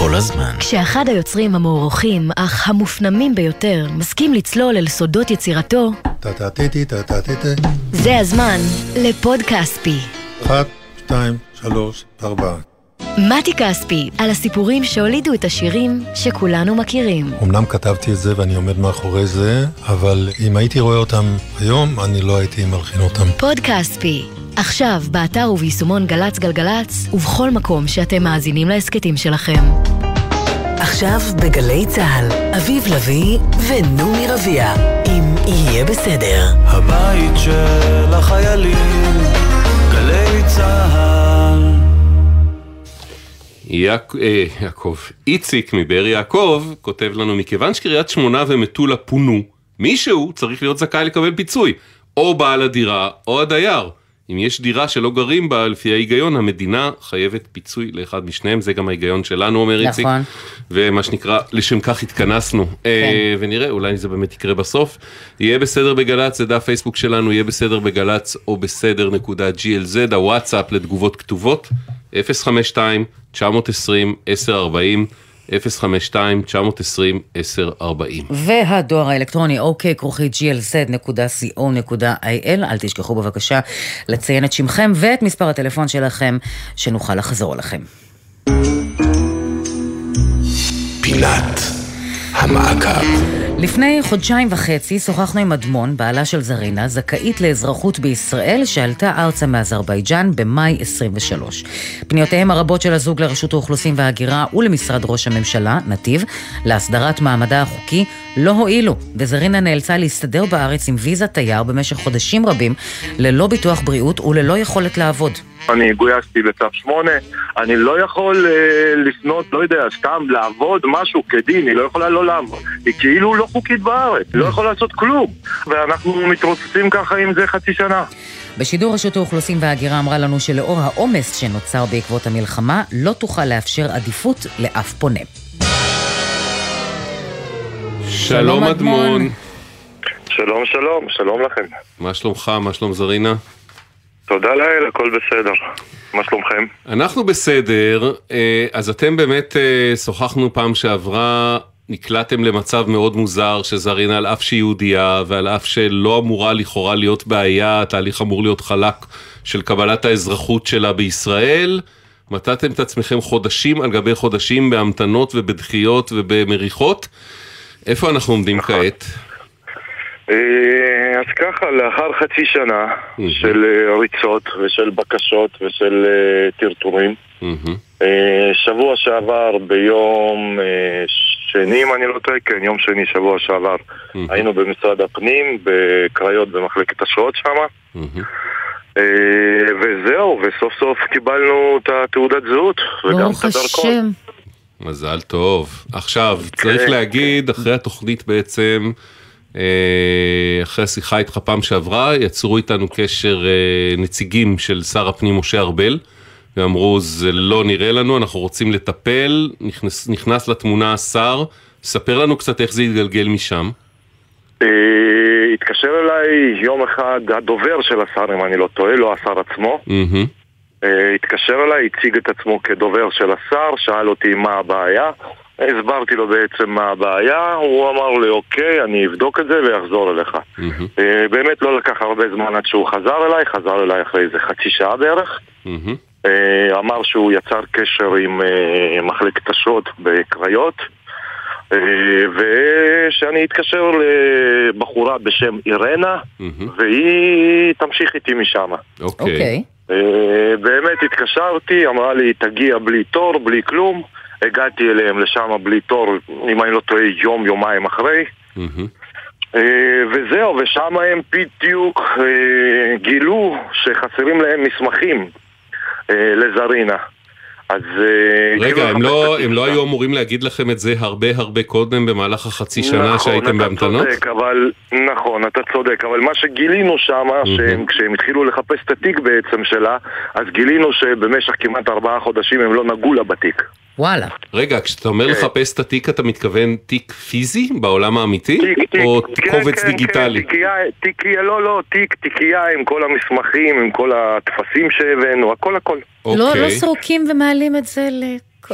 כל הזמן. כשאחד היוצרים המוערוכים, אך המופנמים ביותר, מסכים לצלול אל סודות יצירתו. זה הזמן לפוד כספי. אחת, שתיים, שלוש, ארבע. מתי כספי, על הסיפורים שהולידו את השירים שכולנו מכירים. אמנם כתבתי את זה ואני עומד מאחורי זה, אבל אם הייתי רואה אותם היום, אני לא הייתי מלחין אותם. פוד כספי, עכשיו באתר וביישומון גל"צ גלגלצ, ובכל מקום שאתם מאזינים להסכתים שלכם. עכשיו בגלי צה"ל, אביב לביא ונעמי רביע, אם יהיה בסדר. הבית של החיילים, גלי צה"ל. יעק... אה, יעקב, איציק מבאר יעקב כותב לנו, מכיוון שקריית שמונה ומטולה פונו, מישהו צריך להיות זכאי לקבל פיצוי, או בעל הדירה או הדייר. אם יש דירה שלא גרים בה, לפי ההיגיון, המדינה חייבת פיצוי לאחד משניהם, זה גם ההיגיון שלנו, אומר איציק. נכון. ומה שנקרא, לשם כך התכנסנו. אה, ונראה, אולי זה באמת יקרה בסוף. יהיה בסדר בגל"צ, זה דף פייסבוק שלנו, יהיה בסדר בגל"צ או בסדר נקודה glz, הוואטסאפ לתגובות כתובות, 052-920-1040, 052-920-1040. והדואר האלקטרוני אוקיי כרוכית glz.co.il, אל תשכחו בבקשה לציין את שמכם ואת מספר הטלפון שלכם, שנוכל לחזור אליכם. פינת המעקב. לפני חודשיים וחצי שוחחנו עם אדמון, בעלה של זרינה, זכאית לאזרחות בישראל, שעלתה ארצה מאזרבייג'אן במאי 23. פניותיהם הרבות של הזוג לרשות האוכלוסין וההגירה ולמשרד ראש הממשלה, נתיב, להסדרת מעמדה החוקי, לא הועילו, וזרינה נאלצה להסתדר בארץ עם ויזה תייר במשך חודשים רבים, ללא ביטוח בריאות וללא יכולת לעבוד. אני גויסתי לצו 8, אני לא יכול אה, לפנות, לא יודע, סתם לעבוד משהו כדין, היא לא יכולה לא לעבוד. היא כאילו לא חוקית בארץ, היא לא יכולה לעשות כלום. ואנחנו מתרוצצים ככה עם זה חצי שנה. בשידור רשות האוכלוסין וההגירה אמרה לנו שלאור העומס שנוצר בעקבות המלחמה, לא תוכל לאפשר עדיפות לאף פונה. שלום אדמון. שלום, שלום, שלום לכם. מה שלומך? מה שלום זרינה? תודה לאל, הכל בסדר. מה שלומכם? אנחנו בסדר, אה, אז אתם באמת אה, שוחחנו פעם שעברה, נקלעתם למצב מאוד מוזר שזרינה על אף שהיא יהודייה ועל אף שלא אמורה לכאורה להיות בעיה, התהליך אמור להיות חלק של קבלת האזרחות שלה בישראל, מצאתם את עצמכם חודשים על גבי חודשים בהמתנות ובדחיות ובמריחות. איפה אנחנו עומדים כעת? אה, אז ככה, לאחר חצי שנה של אה, ריצות ושל בקשות ושל אה, טרטורים, שבוע שעבר ביום שני, אם אני לא טועה, כן, יום שני שבוע שעבר, היינו במשרד הפנים, בקריות במחלקת אשרות שם, וזהו, וסוף סוף קיבלנו את התעודת זהות וגם את הדרכון. השם. מזל טוב. עכשיו, צריך כן, להגיד, אחרי התוכנית בעצם, אחרי השיחה איתך פעם שעברה, יצרו איתנו קשר אה, נציגים של שר הפנים משה ארבל, ואמרו, זה לא נראה לנו, אנחנו רוצים לטפל, נכנס, נכנס לתמונה השר, ספר לנו קצת איך זה התגלגל משם. אה, התקשר אליי יום אחד הדובר של השר, אם אני לא טועה, לא השר עצמו. אה, התקשר אליי, הציג את עצמו כדובר של השר, שאל אותי מה הבעיה. הסברתי לו בעצם מה הבעיה, הוא אמר לי אוקיי, אני אבדוק את זה ואחזור אליך. אה, באמת לא לקח הרבה זמן עד שהוא חזר אליי, חזר אליי אחרי איזה חצי שעה בערך. אה, אמר שהוא יצר קשר עם אה, מחלקת אשרות בקריות ושאני אתקשר לבחורה בשם אירנה והיא תמשיך איתי משם. אוקיי. אה, באמת התקשרתי, אמרה לי תגיע בלי תור, בלי כלום הגעתי אליהם לשם בלי תור, אם אני לא טועה, יום, יומיים אחרי. אה, וזהו, ושם הם בדיוק אה, גילו שחסרים להם מסמכים אה, לזרינה. אז... רגע, גילו הם לא, הם לא. היו אמורים להגיד לכם את זה הרבה הרבה קודם במהלך החצי שנה שהייתם נכון, בהמתנות? אתה צודק, אבל... נכון, אתה צודק, אבל מה שגילינו שם, שהם, כשהם התחילו לחפש את התיק בעצם שלה, אז גילינו שבמשך כמעט ארבעה חודשים הם לא נגעו לה בתיק. וואלה. רגע, כשאתה אומר כן. לחפש את התיק, אתה מתכוון תיק פיזי בעולם האמיתי? תיק, תיק, או כן, קובץ כן, דיגיטלי? כן, תיקייה, תיקייה, לא, לא, תיק, תיקייה עם כל המסמכים, עם כל הטפסים שהבאנו, הכל הכל. לא, לא אוקיי. סורקים ומעלים את זה ל...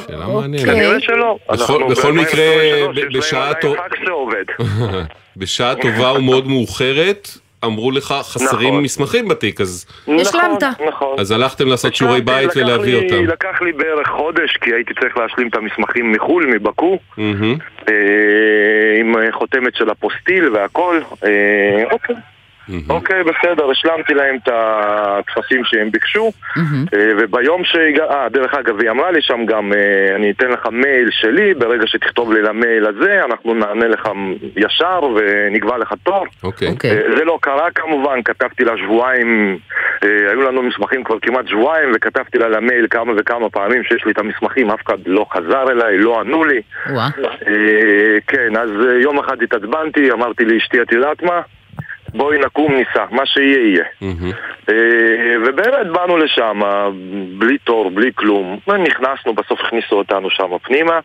שאלה מעניינת. כנראה שלא. בכל- מקרה, 2023, ב- יש להם בשעה עדיין טוב- פקס שעובד. בשעה טובה ומאוד מאוחרת, אמרו לך חסרים נכון. מסמכים בתיק, אז השלמת. נכון. אז הלכתם לעשות שיעורי בית ולהביא לי- אותם. לקח לי בערך חודש, כי הייתי צריך להשלים את המסמכים מחו"ל, מבקו, מהמם. אה, עם חותמת של אפוסטיל והכל. אה, אוקיי. אוקיי, בסדר, השלמתי להם את הטפסים שהם ביקשו אה, וביום שהגע... אה, דרך אגב, היא אמרה לי שם גם, אה, אני אתן לך מייל שלי, ברגע שתכתוב לי למייל הזה, אנחנו נענה לך ישר ונקבע לך תור. אוקיי. אה, זה לא קרה כמובן, כתבתי לה שבועיים, היו לנו מסמכים כבר כמעט שבועיים, וכתבתי לה למייל כמה וכמה פעמים שיש לי את המסמכים, אף אחד לא חזר אליי, לא ענו לי. אה, כן, אז יום אחד התעצבנתי, אמרתי לאשתי, את יודעת מה? בואי נקום ניסע, מה שיהיה יהיה. אה, ובאמת באנו לשם, בלי תור, בלי כלום. נכנסנו, בסוף הכניסו אותנו שם פנימה.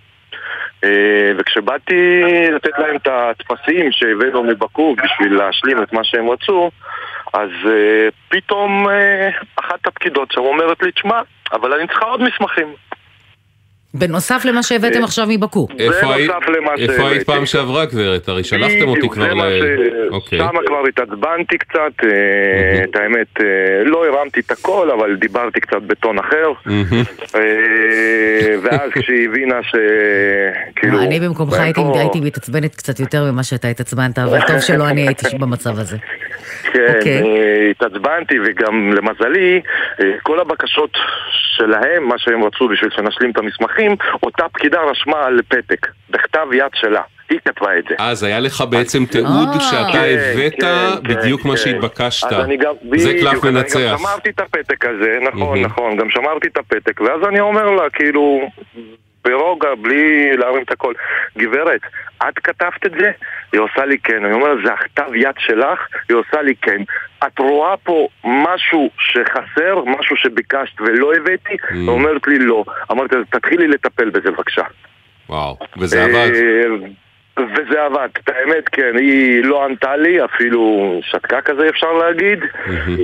אה, וכשבאתי לתת להם את הטפסים שהבאנו מבקו בשביל להשלים את מה שהם רצו, אז אה, פתאום אחת הפקידות שם אומרת לי, תשמע, אבל אני צריכה עוד מסמכים. בנוסף למה שהבאתם עכשיו מבקו. איפה היית- פעם שעברה גברת? הרי שלחתם אותי כבר ל... אוקיי. שם כבר התעצבנתי קצת, אה, את האמת, אה, לא הרמתי את הכל, אבל דיברתי קצת בטון אחר. אה, ואז כשהיא הבינה ש... כאילו... אני במקומך הייתי מתעצבנת קצת יותר ממה שאתה התעצבנת, אבל טוב שלא אני הייתי במצב הזה. כן, אוקיי. אה, התעצבנתי וגם למזלי, אה, כל הבקשות שלהם, מה שהם רצו בשביל שנשלים את המסמכים, אותה פקידה רשמה על פתק, בכתב יד שלה. היא כתבה את זה. אז היה לך בעצם תיעוד אה. שאתה כן, הבאת כן, בדיוק כן, מה כן. שהתבקשת. אז אני גם, זה בדיוק, קלף אז אני גם מנצח. שמרתי את הפתק הזה, נכון. נכון, גם שמרתי את הפתק, ואז אני אומר לה, כאילו, ברוגע, בלי להרים את הכל, גברת, את כתבת את זה? היא עושה לי כן, אני אומר, זה הכתב יד שלך? היא עושה לי כן. את רואה פה משהו שחסר, משהו שביקשת ולא הבאתי? Mm. היא אומרת לי לא. אמרתי, תתחילי לטפל בזה בבקשה. וואו, וזה עבד. וזה עבד, את האמת כן, היא לא ענתה לי, אפילו שתקה כזה אפשר להגיד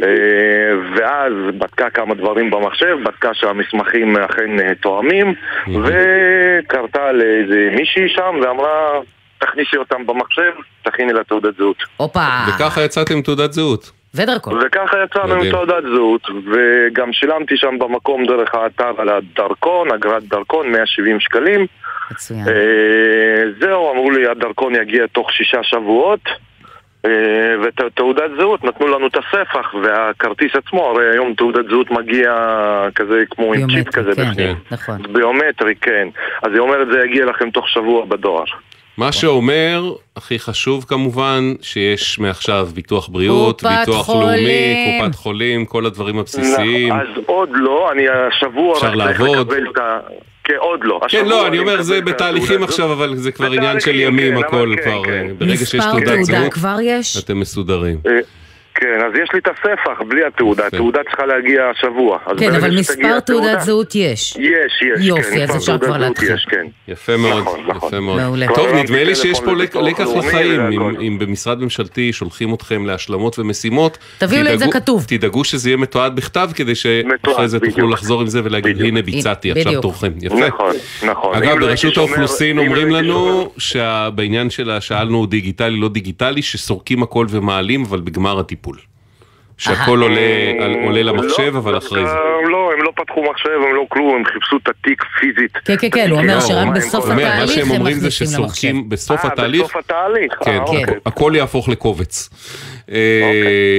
אה, ואז בדקה כמה דברים במחשב, בדקה שהמסמכים אכן תואמים וקרתה לאיזה מישהי שם ואמרה תכניסי אותם במחשב, תכיני לה תעודת זהות הופה. וככה יצאתם עם תעודת זהות. ודרכון. וככה יצאנו עם. תעודת זהות וגם שילמתי שם במקום דרך האתר על הדרכון, אגרת דרכון 170 שקלים מצוין. אה, זהו, אמרו לי הדרכון יגיע תוך שישה שבועות אה, ותעודת זהות, נתנו לנו את הספח והכרטיס עצמו, הרי היום תעודת זהות מגיע כזה כמו עם צ'יפ כזה כן, בפנים. נכון. ביומטרי, כן. אז היא אומרת זה יגיע לכם תוך שבוע בדואר. מה שאומר, הכי חשוב כמובן, שיש מעכשיו ביטוח בריאות, ביטוח חולים. לאומי, קופת חולים, כל הדברים הבסיסיים. אז עוד לא, אני השבוע אפשר רק צריך לעבוד. לקבל את ה... כן, עוד לא. כן, לא, אני אומר, זה בתהליכים התעודת עכשיו. אבל זה כבר עניין של ימים, כן, הכל כן, כבר, כן. אה, ברגע שיש תעודת זהות? אתם מסודרים. כן, אז יש לי את הספח בלי התעודה, התעודה צריכה להגיע השבוע. כן, אבל מספר התעודה- תעודת זהות יש. יש, יש, יופי, כן, אז אפשר כבר להתחיל. יש, כן. יפה מאוד, נכון, יפה מאוד. מעולה. טוב, כבר נדמה לי שיש פה לקח לחיים, אם- במשרד ממשלתי שולחים אתכם להשלמות ומשימות, תביאו לי את זה כתוב. תדאגו שזה יהיה מתועד בכתב, כדי שאחרי זה תוכלו. לחזור עם זה ולהגיד, הנה ביצעתי, עכשיו. תורכם. יפה. נכון, נכון. אגב, לא ברשות האוכלוסין לא אומרים לנו שבעניין של שאלנו דיגיטלי, לא דיגיטלי, שסורקים הכל ומעלים, אבל בגמר הטיפול. שהכל עולה על- עולה למחשב, לא, אבל אחרי זה. אה, לא, הם לא פתחו מחשב, הם לא כלום, הם חיפשו את התיק פיזית. כן, כן, כן, הוא אומר לא, שרק מה, הם בסוף כל- אומר, מה התהליך שהם הם אומרים זה מכניסים למחשב. שסורקים בסוף אה, התהליך, בסוף התהליך? כן, אה, אוקיי. הכל יהפוך לקובץ. אה,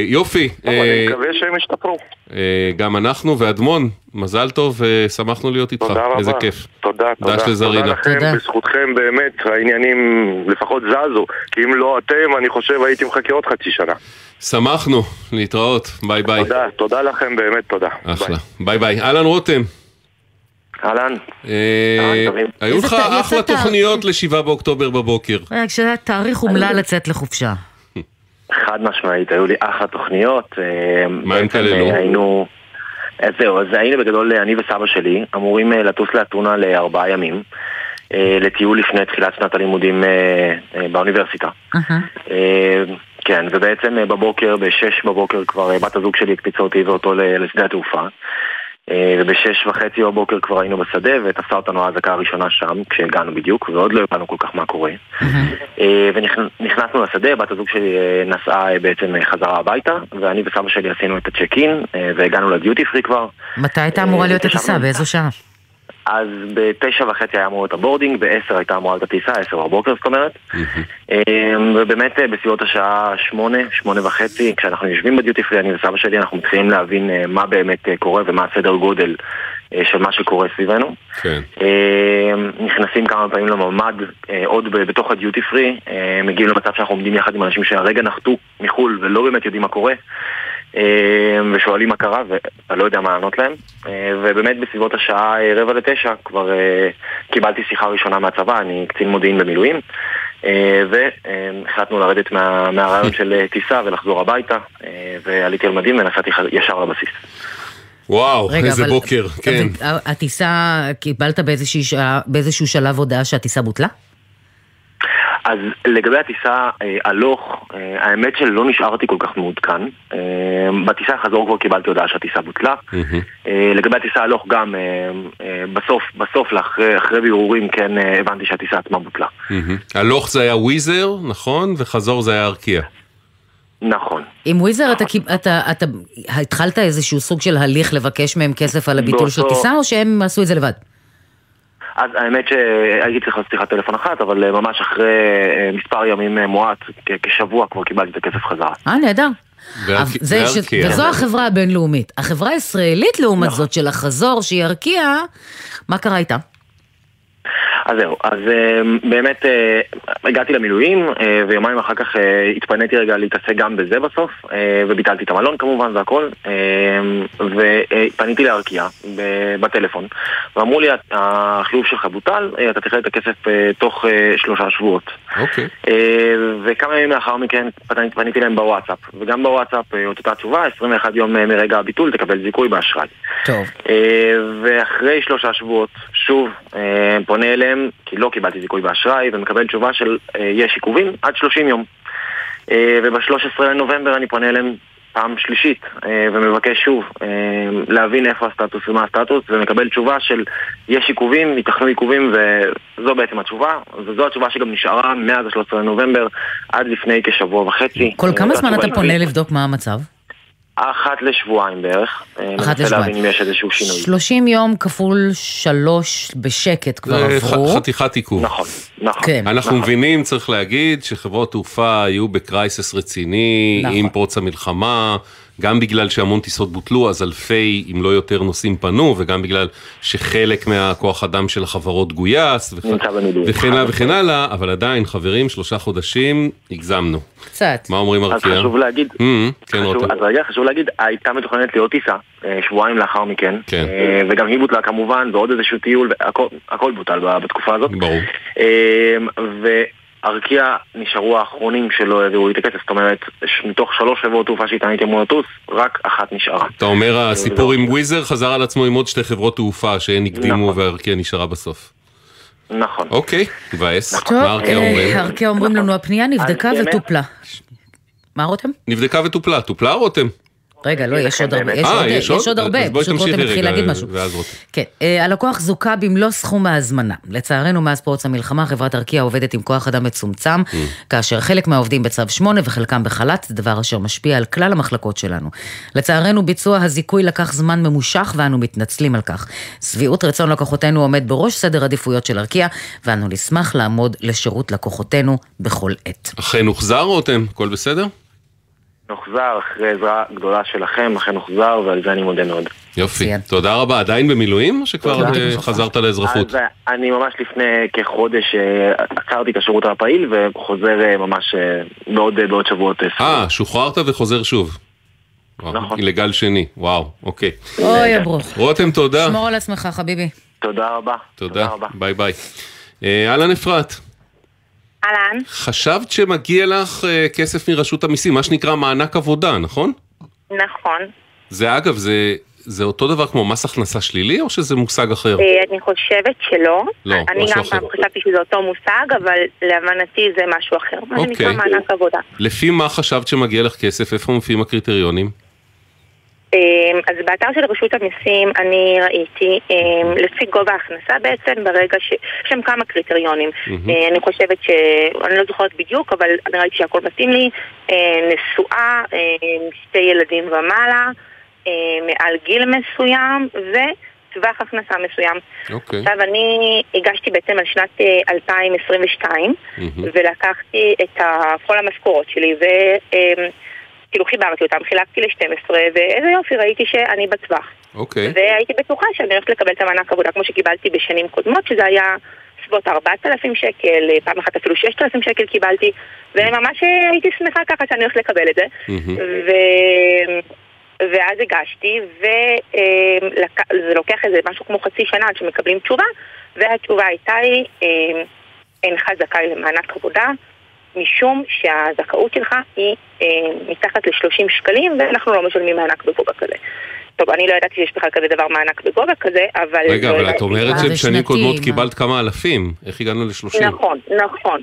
יופי, טוב, אני אה, מקווה שהם ישתפרו. אה, גם אנחנו ואדמון, מזל טוב ושמחנו להיות איתך, תודה רבה. איזה כיף. תודה, תודה. דש לזרינה. תודה לכם. בזכותכם באמת העניינים לפחות זזו. כי אם לא אתם, אני חושב הייתי מחכה עוד חצי שנה. שמחנו, להתראות, ביי ביי. תודה, תודה לכם באמת, תודה. אחלה, ביי ביי. אהלן רותם. אהלן. אה. היו לך אחלה תוכניות לשבעה באוקטובר בבוקר. רק שהיה תאריך אומלל לצאת לחופשה. חד משמעית, היו לי אחלה תוכניות. אה, מה הם כללו? אה, היינו... אז זהו, אז היינו בגדול, אני וסבא שלי, אמורים לטוס לאתונה לארבעה ימים, לטיול לפני תחילת שנת הלימודים באוניברסיטה. כן, ובעצם אה, בבוקר, בשש בבוקר כבר אה, בת הזוג שלי הקפיצה אותי ואותו לשדה התעופה. אה, ובשש וחצי בבוקר כבר היינו בשדה ותפסה אותנו האזעקה הראשונה שם, כשהגענו בדיוק, ועוד לא הבנו כל כך מה קורה. אה, ונכנסנו לשדה, בת הזוג שלי נסעה בעצם חזרה הביתה, ואני וסבא שלי עשינו את הצ'ק אין, והגענו לדיוטי פרי כבר. מתי הייתה אמורה להיות הטיסה? באיזו שעה? אז בתשע וחצי היה אמור להיות הבורדינג, בעשר הייתה אמורה להיות הטיסה, עשר בבוקר זאת אומרת. אה, ובאמת אה, בסביבות השעה שמונה, שמונה וחצי, כשאנחנו יושבים בדיוטי פרי, אני וסבא שלי, אנחנו מתחילים להבין אה, מה באמת אה, קורה ומה הסדר גודל של מה שקורה סביבנו. כן. אה, נכנסים כמה פעמים לממ"ד, עוד בתוך הדיוטי פרי, מגיעים למצב שאנחנו עומדים יחד עם אנשים שהרגע נחתו מחו"ל ולא באמת יודעים מה קורה. אה, ושואלים מה קרה, ואני לא יודע מה לענות להם. אה, ובאמת בסביבות השעה אה, רבע לתשע כבר קיבלתי שיחה ראשונה מהצבא, אני קצין מודיעין במילואים. והחלטנו לרדת מה, מהרעיון של טיסה ולחזור הביתה, ועליתי על מדים ונסעתי ישר לבסיס. וואו, רגע, איזה אבל- בוקר, כן. הטיסה, קיבלת באיזשהו שלב הודעה שהטיסה בוטלה? אז לגבי הטיסה אה, הלוך, אה, האמת שלא נשארתי כל כך מעודכן. אה, בטיסה החזור כבר קיבלתי הודעה שהטיסה בוטלה. אה, לגבי הטיסה הלוך גם, אה, אה, בסוף, בסוף, לאחרי- אחרי בירורים, כן אה, הבנתי שהטיסה עצמה בוטלה. מהמם. הלוך זה היה וויזר, נכון? וחזור זה היה ארקיע. נכון. עם וויזר אתה, קיב- אתה, אתה התחלת איזשהו סוג של הליך לבקש מהם כסף על הביטול של באותו- טיסה, או שהם עשו את זה לבד? אז האמת שהייתי צריך לעשות שיחת טלפון אחת, אבל אה, ממש אחרי אה, מספר ימים אה, מועט, כשבוע כבר קיבלתי את הכסף חזרה. אה, נהדר. וזו החברה הבינלאומית. החברה הישראלית, לעומת זאת, של החזור, שהיא ארקיע, מה קרה איתה? אז זהו, אז אה, באמת אה, הגעתי למילואים, אה, ויומיים אחר כך התפניתי רגע להתעסק גם בזה בסוף, וביטלתי את המלון כמובן והכל, ופניתי לארקיע בטלפון, ואמרו לי, החיוב שלך בוטל, אתה תקבל את הכסף תוך שלושה שבועות. אוקיי. אה, וכמה ימים לאחר מכן פניתי, להם בוואטסאפ, וגם בוואטסאפ אותה תשובה, 21 יום מרגע הביטול תקבל זיכוי באשראי. טוב. ואחרי שלושה שבועות, שוב, פונה אליהם, כי לא קיבלתי זיכוי באשראי, ומקבל תשובה של אה, יש עיכובים עד 30 יום. אה, וב-13 לנובמבר אני פונה אליהם פעם שלישית, אה, ומבקש שוב להבין איפה הסטטוס ומה הסטטוס, ומקבל תשובה של יש עיכובים, ייתכנו עיכובים, וזו בעצם התשובה, וזו התשובה שגם נשארה מאז ה-13 לנובמבר עד לפני כשבוע וחצי. כל כמה זמן אתה פונה. לבדוק מה המצב? אחת לשבועיים בערך. אה, אחת לשבועיים. להבין אם יש איזשהו שינוי. 30 יום כפול שלוש בשקט כבר עברו. ח- חתיכת עיכוב. נכון, נכון. כן. אנחנו נכון. מבינים, צריך להגיד, שחברות תעופה היו בקרייסס רציני, נכון. עם פרוץ המלחמה, גם בגלל שהמון טיסות בוטלו, אז אלפי, אם לא יותר, נוסעים פנו, וגם בגלל שחלק מהכוח אדם של החברות גויס, וכ-. וכן הלאה וכן הלאה, אבל עדיין, חברים, שלושה חודשים, הגזמנו. קצת. מה אומרים אז ארקיע? חשוב להגיד, Mm, כן, חשוב, רותם. אז רגע, חשוב להגיד, הייתה מתוכננת עוד טיסה, אה, שבועיים לאחר מכן, כן. אה, וגם היא בוטלה כמובן, ועוד איזשהו טיול, והכל הכל בוטל ב- בתקופה הזאת. ברור. אה, וארקיע נשארו האחרונים שלא העבירו את הכסף, זאת אומרת, מתוך שלוש חברות תעופה שאיתן הייתי אמור לטוס, רק אחת נשארה. אתה אומר, הסיפור עם וויזר חזר על עצמו עם עוד שתי חברות תעופה שהן הקדימו וארקיע נשארה בסוף. נכון. אוקיי, מבאס. טוב, מה ארקיע אומרים? אה, ארקיע אומרים לנו, הפנייה נבדקה וטופלה. מה רותם? נבדקה וטופלה, טופלה רותם? רגע, לא, יש עוד הרבה, יש אה, עוד- יש יש עוד הרבה, פשוט רותם התחיל להגיד משהו. כן, אה, הלקוח זוכה במלוא סכום ההזמנה. לצערנו, מאז פרוץ המלחמה, חברת ארקיע עובדת עם כוח אדם מצומצם, Mm. כאשר חלק מהעובדים בצו 8 וחלקם בחל"ת, דבר אשר משפיע על כלל המחלקות שלנו. לצערנו, ביצוע הזיכוי לקח זמן ממושך ואנו מתנצלים על כך. שביעות רצון לקוחותינו עומד בראש סדר עדיפויות של ארקיע, ואנו נשמח לעמוד לשירות לקוחותינו בכל עת. אכן הוחזר רותם? הכל בסדר? הוחזר אחרי עזרה גדולה שלכם, אכן הוחזר, ועל זה אני מודה מאוד. יופי, תודה רבה. עדיין במילואים או שכבר. אה, חזרת לאזרחות? אז אה, אני ממש לפני כחודש אה, עצרתי את השירות הפעיל וחוזר ממש בעוד, בעוד שבועות. אה, שוחררת וחוזר שוב. נכון. לגל שני, וואו, אוקיי. אוי, הברוך. רותם, תודה. שמור על עצמך, חביבי. תודה רבה. תודה, ביי ביי. אה, אהלן אפרת, אהלן. חשבת שמגיע לך אה, כסף מרשות המיסים, מה שנקרא מענק עבודה, נכון? נכון. זה אגב, זה, זה אותו דבר כמו מס הכנסה שלילי או שזה מושג אחר? אה, אני חושבת שלא. לא, אני משהו גם אחר. פעם חשבתי שזה אותו מושג, אבל להבנתי זה משהו אחר. מה אוקיי. שנקרא מענק עבודה. לפי מה חשבת שמגיע לך כסף? איפה מופיעים הקריטריונים? אה, אז באתר של רשות המיסים אני ראיתי, אה, לפי גובה ההכנסה בעצם, ברגע ש... יש שם כמה קריטריונים. אה, אני חושבת ש... אני לא זוכרת בדיוק, אבל אני ראיתי שהכל מתאים לי. אה, נשואה, אה, שתי ילדים ומעלה, מעל גיל מסוים, וטווח הכנסה מסוים. אוקיי. עכשיו אני הגשתי בעצם על שנת אה, 2022 ולקחתי את כל המשכורות שלי וכאילו חיברתי אותם, חילקתי ל-12 ואיזה יופי, ראיתי שאני בטווח. אוקיי. והייתי בטוחה שאני הולכת לקבל את המענק עבודה כמו שקיבלתי בשנים קודמות, שזה היה בסביבות 4,000 שקל, פעם אחת אפילו 6,000 שקל קיבלתי, וממש הייתי שמחה ככה שאני הולכת לקבל את זה. ו... ואז הגשתי, וזה לוקח איזה משהו כמו חצי שנה עד שמקבלים תשובה, והתשובה הייתה לי, אה, אינך זכאי למענק עבודה, משום שהזכאות שלך היא אה, מתחת ל-30 שקלים, ואנחנו לא משלמים מענק בגובה כזה. טוב, אני לא ידעתי שיש בכלל כזה דבר מענק בגובה כזה, אבל... רגע, לא אבל. את אומרת שבשנים קודמות קיבלת כמה אלפים, איך הגענו ל-30? נכון, נכון.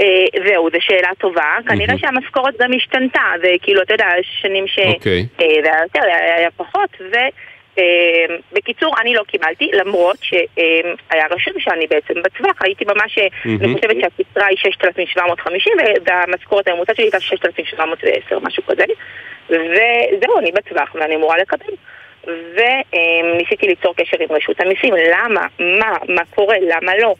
אה, זהו, זו שאלה טובה. כנראה שהמשכורת גם השתנתה, וכאילו, אתה יודע, שנים ש... אוקיי. אה, זה היה יותר, היה פחות, ו... אה, בקיצור, אני לא קיבלתי, למרות שהיה רשום שאני בעצם בטווח, הייתי ממש, אה, אני. חושבת שהקצרה היא 6,750 והמשכורת הממוצעת שלי הייתה 6,710, משהו כזה. וזהו, אני בטווח ואני אמורה לקבל. וניסיתי ליצור קשר עם רשות המיסים, למה? מה? מה קורה? למה לא?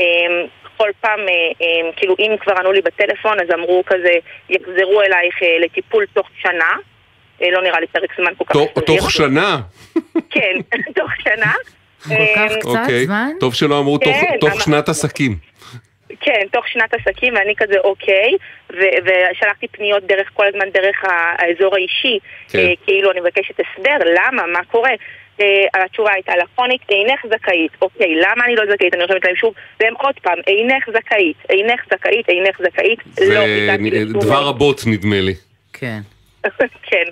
אמ, כל פעם, אה, אמ, כאילו אם כבר ענו לי בטלפון, אז אמרו כזה, יחזרו אלייך אה, לטיפול תוך שנה. אה, לא נראה לי פרק זמן כל כך... תוך- סביר. תוך שנה? כן, תוך שנה. אמ, אוקיי. טוב שלא אמרו תוך- כן, שנת עסקים. כן, תוך שנת עסקים, ואני כזה אוקיי, ו- ושלחתי פניות דרך, כל הזמן דרך האזור האישי, כן. אה, כאילו אני מבקשת הסבר, למה, מה קורה? אה, התשובה הייתה לקונית, אינך זכאית. אוקיי, למה אני לא זכאית? אני רושמת להם שוב, והם עוד פעם, אינך זכאית, אינך זכאית, אינך זכאית, לא זה דבר רבות נדמה לי. כן. כן,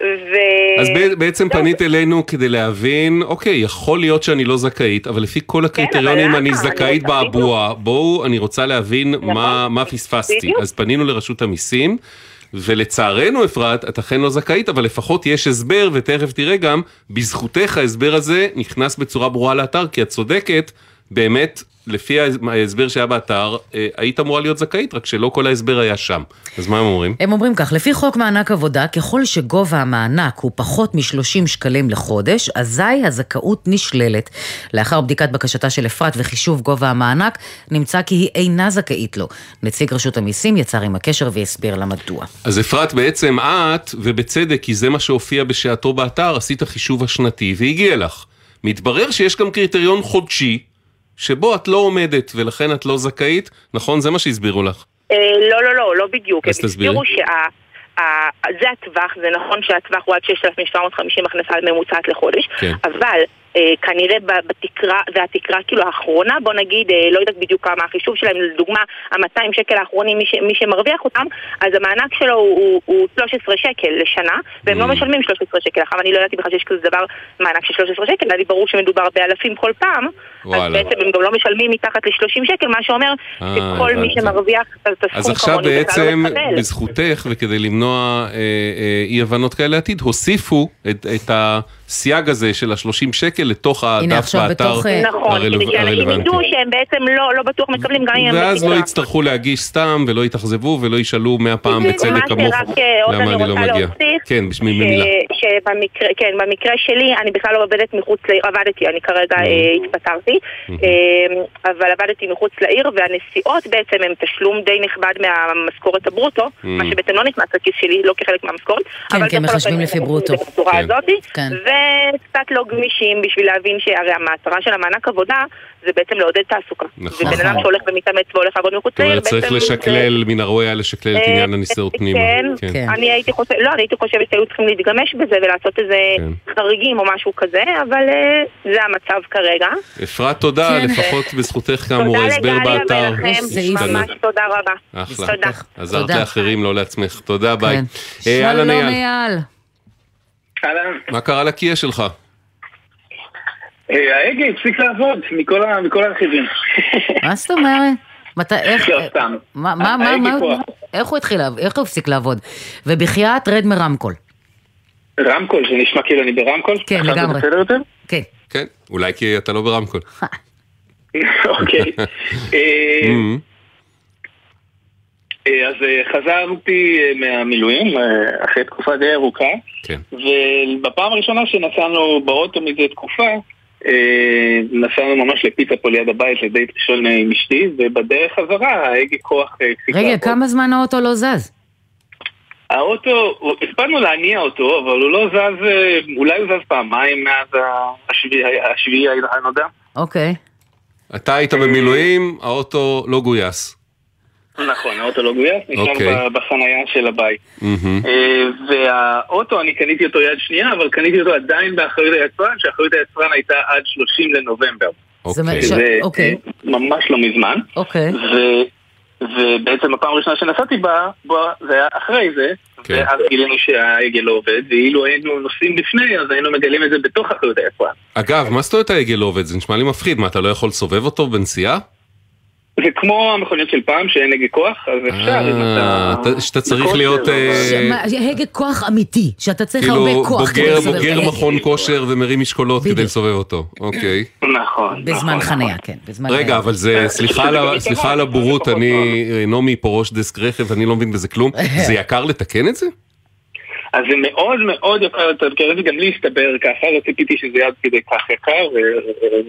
ו... אז ב- בעצם פנית אלינו כדי להבין, אוקיי, יכול להיות שאני לא זכאית, אבל לפי כל הקריטריונים למה? אני זכאית רוצה באבואה. בואו, אני רוצה להבין מה מה פספסתי. אז פנינו לרשות המיסים. ולצערנו אפרת, את אכן לא זכאית, אבל לפחות יש הסבר, ותכף תראה גם, בזכותך ההסבר הזה נכנס בצורה ברורה לאתר, כי את צודקת, באמת, לפי ההסבר שהיה באתר, אה, היית אמורה להיות זכאית, רק שלא כל ההסבר היה שם. אז מה הם אומרים? הם אומרים כך, לפי חוק מענק עבודה, ככל שגובה המענק הוא פחות מ-30 שקלים לחודש, אזי הזכאות נשללת. לאחר בדיקת בקשתה של אפרת וחישוב גובה המענק, נמצא כי היא אינה זכאית לו. נציג רשות המיסים יצר עם הקשר והסביר לה מדוע. אז אפרת, בעצם את, ובצדק, כי זה מה שהופיע בשעתו באתר, עשית חישוב השנתי והגיע לך. מתברר שיש גם קריטריון חודשי, שבו את לא עומדת, ולכן את לא זכאית, נכון? זה מה שהסבירו לך. אה, לא, לא, לא, לא בדיוק. אז הם תסבירי. הסבירו שה... זה הטווח, זה נכון שהטווח הוא עד 6,750 הכנסה ממוצעת לחודש, כן. אבל כנראה ב- בתקרה, זה התקרה כאילו האחרונה, בוא נגיד, אה, לא יודעת בדיוק כמה החישוב שלהם, לדוגמה, ה-200 שקל האחרונים, מי, ש, מי שמרוויח אותם, אז המענק שלו הוא, הוא, הוא 13 שקל לשנה, והם Mm. לא משלמים 13 שקל. עכשיו אני לא ידעתי בכלל שיש כזה דבר, מענק של 13 שקל, היה לי ברור שמדובר באלפים כל פעם, אז וואלה. בעצם הם גם לא משלמים מתחת ל-30 שקל, מה שאומר אה, שכל מי. שמרוויח את אז הסכום עכשיו כמוני בכלל לא בעצם. בזכותך, וכדי למנוע אה, אה, אי הבנות כאלה לעתיד, הוסיפו את, את הסייג הזה של ה-30 שקל לתוך הדף באתר אה, נכון, הרלו- כדי שאנשים הרלוונטי. ידעו שהם בעצם לא, לא בטוח מקבלים גם אם הם ואז לא. יצטרכו להגיש סתם, ולא יתאכזבו, ולא ישאלו מאה פעם בצדק כמוך, אה, למה אני לא מגיע. כן, בשמי במילה. שבמקרה, כן, במקרה שלי אני בכלל לא עובדת מחוץ לעיר, עבדתי, אני כרגע אה, התפטרתי, אבל עבדתי מחוץ לעיר, והנסיעות בעצם הם תשלום די נכבד מהמשכורת הברוטו, מה שבעצם לא נכנס לכיס שלי, לא כחלק מהמשכורת, כן, כי מחשבים לפי ברוטו. בצורה כן. כן. וקצת לא גמישים בשביל להבין שהרי המטרה של המענק עבודה זה בעצם לעודד תעסוקה. נכון. ובן אדם שהולך ומתאמץ והולך לעבוד מחוץ לעיר, צריך בעצם זה- לשקלל, מן הראוי היה לשקלל את אה, עניין הנסיעות פנימה. כן, אני הייתי חושבת, לא, אני הייתי חושבת שהיו צריכים להתגמש בזה ולעשות איזה כן. חריגים או משהו כזה, אבל אה, זה המצב כרגע. אפרת, תודה, כן. לפחות בזכותך כאמור, תודה ההסבר באתר. ממש תודה רבה. אחלה. תודה. עזרת. לאחרים, לא לעצמך. תודה, ביי. כן. אה, שלום אייל, אייל. מה קרה לקיה שלך? אה, ההגה הפסיק לעבוד מכל הרכיבים. מה זאת אומרת? מתי, איך, לא, סתם. מה, מה, מה. איך הוא התחיל, איך הוא הפסיק לעבוד? ובחייאת, רד מרמקול. רמקול, זה נשמע כאילו אני ברמקול? כן, לגמרי. כן. כן, אולי כי אתה לא ברמקול. אוקיי. אה, אז אה, חזרתי אה, מהמילואים אחרי תקופה די ארוכה. כן. ובפעם הראשונה שנסענו באוטו מזה תקופה, נסענו ממש לפיצה פה ליד הבית לדייט ראשון עם אשתי, ובדרך חזרה ההגה כוח רגע, לעבוד. כמה זמן האוטו לא זז? האוטו, הספקנו להניע אותו, אבל הוא לא זז, אולי הוא זז פעמיים מאז השביעי השביעי הנודע. אוקיי. אתה היית במילואים, האוטו לא גויס. נכון, האוטו לא גויס, נשאר אוקיי. בחנייה של הבית. אה, והאוטו, אני קניתי אותו יד שנייה, אבל קניתי אותו עדיין באחריות היצרן, שאחריות היצרן הייתה עד 30 לנובמבר. אוקיי. אוקיי. אה, ממש לא מזמן. אוקיי. ו- ובעצם הפעם הראשונה שנסעתי בה, זה היה אחרי זה, כן. ואז גילינו שההגה לא עובד, ואילו היינו נוסעים לפני, אז היינו מגלים את זה בתוך אחריות היצרן. אגב, מה זאת אומרת העגל לא עובד? זה נשמע לי מפחיד. מה, אתה לא יכול לסובב אותו בנסיעה? זה כמו המכוניות של פעם, שאין הגה כוח, אז אפשר אם אתה... אה, שאתה צריך להיות... אה, הגה כוח אמיתי, שאתה צריך כאילו הרבה כוח כדי בוגר, לסובב את בוגר. מכון כושר ומרים משקולות כדי לסובב אותו, אוקיי. נכון. בזמן חניה, כן. רגע. אבל זה, סליחה על ה- סליחה על הבורות, אני, נעמי פה ראש דסק רכב, אני לא מבין בזה כלום. זה יקר לתקן את זה? אז זה מאוד מאוד יקר זה, גם לי הסתבר ככה, לא ציפיתי שזה יהיה עד כדי כך יקר,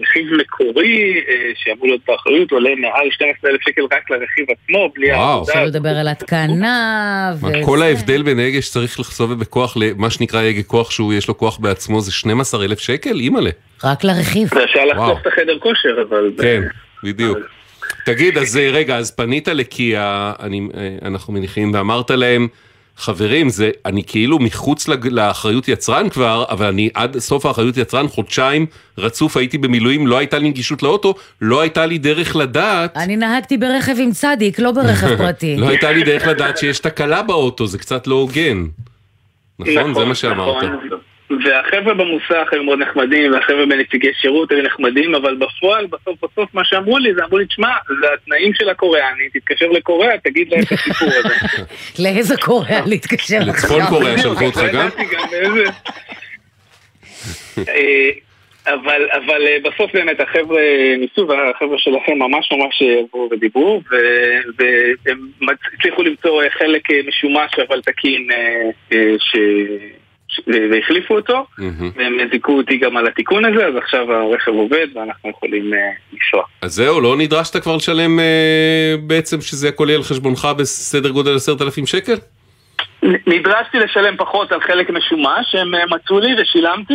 רכיב מקורי אה, שאמור להיות באחריות עולה מעל 12,000 שקל רק לרכיב עצמו, בלי וואו. העבודה. אפשר לדבר על התקנה, מה, וזה- כל ההבדל בין הגה שצריך לחסוב בכוח למה שנקרא הגה כוח שהוא יש לו כוח בעצמו זה 12,000 שקל? אימא'לה. רק לרכיב. ואפשר וואו. לחסוך את החדר כושר, אבל... כן, בדיוק. תגיד, אז אה, רגע, אז פנית לקיה, אני, אה, אנחנו מניחים, ואמרת להם, חברים, זה, אני כאילו מחוץ לג- לאחריות יצרן כבר, אבל אני עד סוף האחריות יצרן, חודשיים רצוף הייתי במילואים, לא הייתה לי נגישות לאוטו, לא הייתה לי דרך לדעת, אני נהגתי ברכב עם צדיק, לא ברכב פרטי. לא הייתה לי דרך לדעת שיש תקלה באוטו, זה קצת לא הוגן. נכון? זה מה שאמרת. נכון. והחבר'ה במוסך היו מאוד נחמדים, והחבר'ה בנציגי שירות היו נחמדים, אבל בפועל, בסוף בסוף מה שאמרו לי, זה אמרו לי, תשמע, זה התנאים של הקוריאני, תתקשר לקוריאה, תגיד להם את הסיפור הזה. לאיזה קוריאה להתקשר לצפון? קוריאה שלחו אותך גם? אה, אבל, אבל אה, בסוף באמת החבר'ה ניסו, והחבר'ה שלכם ממש ממש עברו ודיברו, ו- והם הצליחו למצוא אה, חלק אה, משומש אבל תקין אה, אה, ש... והחליפו אותו, והם זיכו אותי גם על התיקון הזה, אז עכשיו הרכב עובד ואנחנו יכולים אה, לנסוע. אז זהו, לא נדרשת כבר לשלם אה, בעצם שזה הכל יהיה על חשבונך בסדר גודל עשרת אלפים שקל? נדרשתי לשלם פחות על חלק משומש, הם אה, מצאו לי ושילמתי,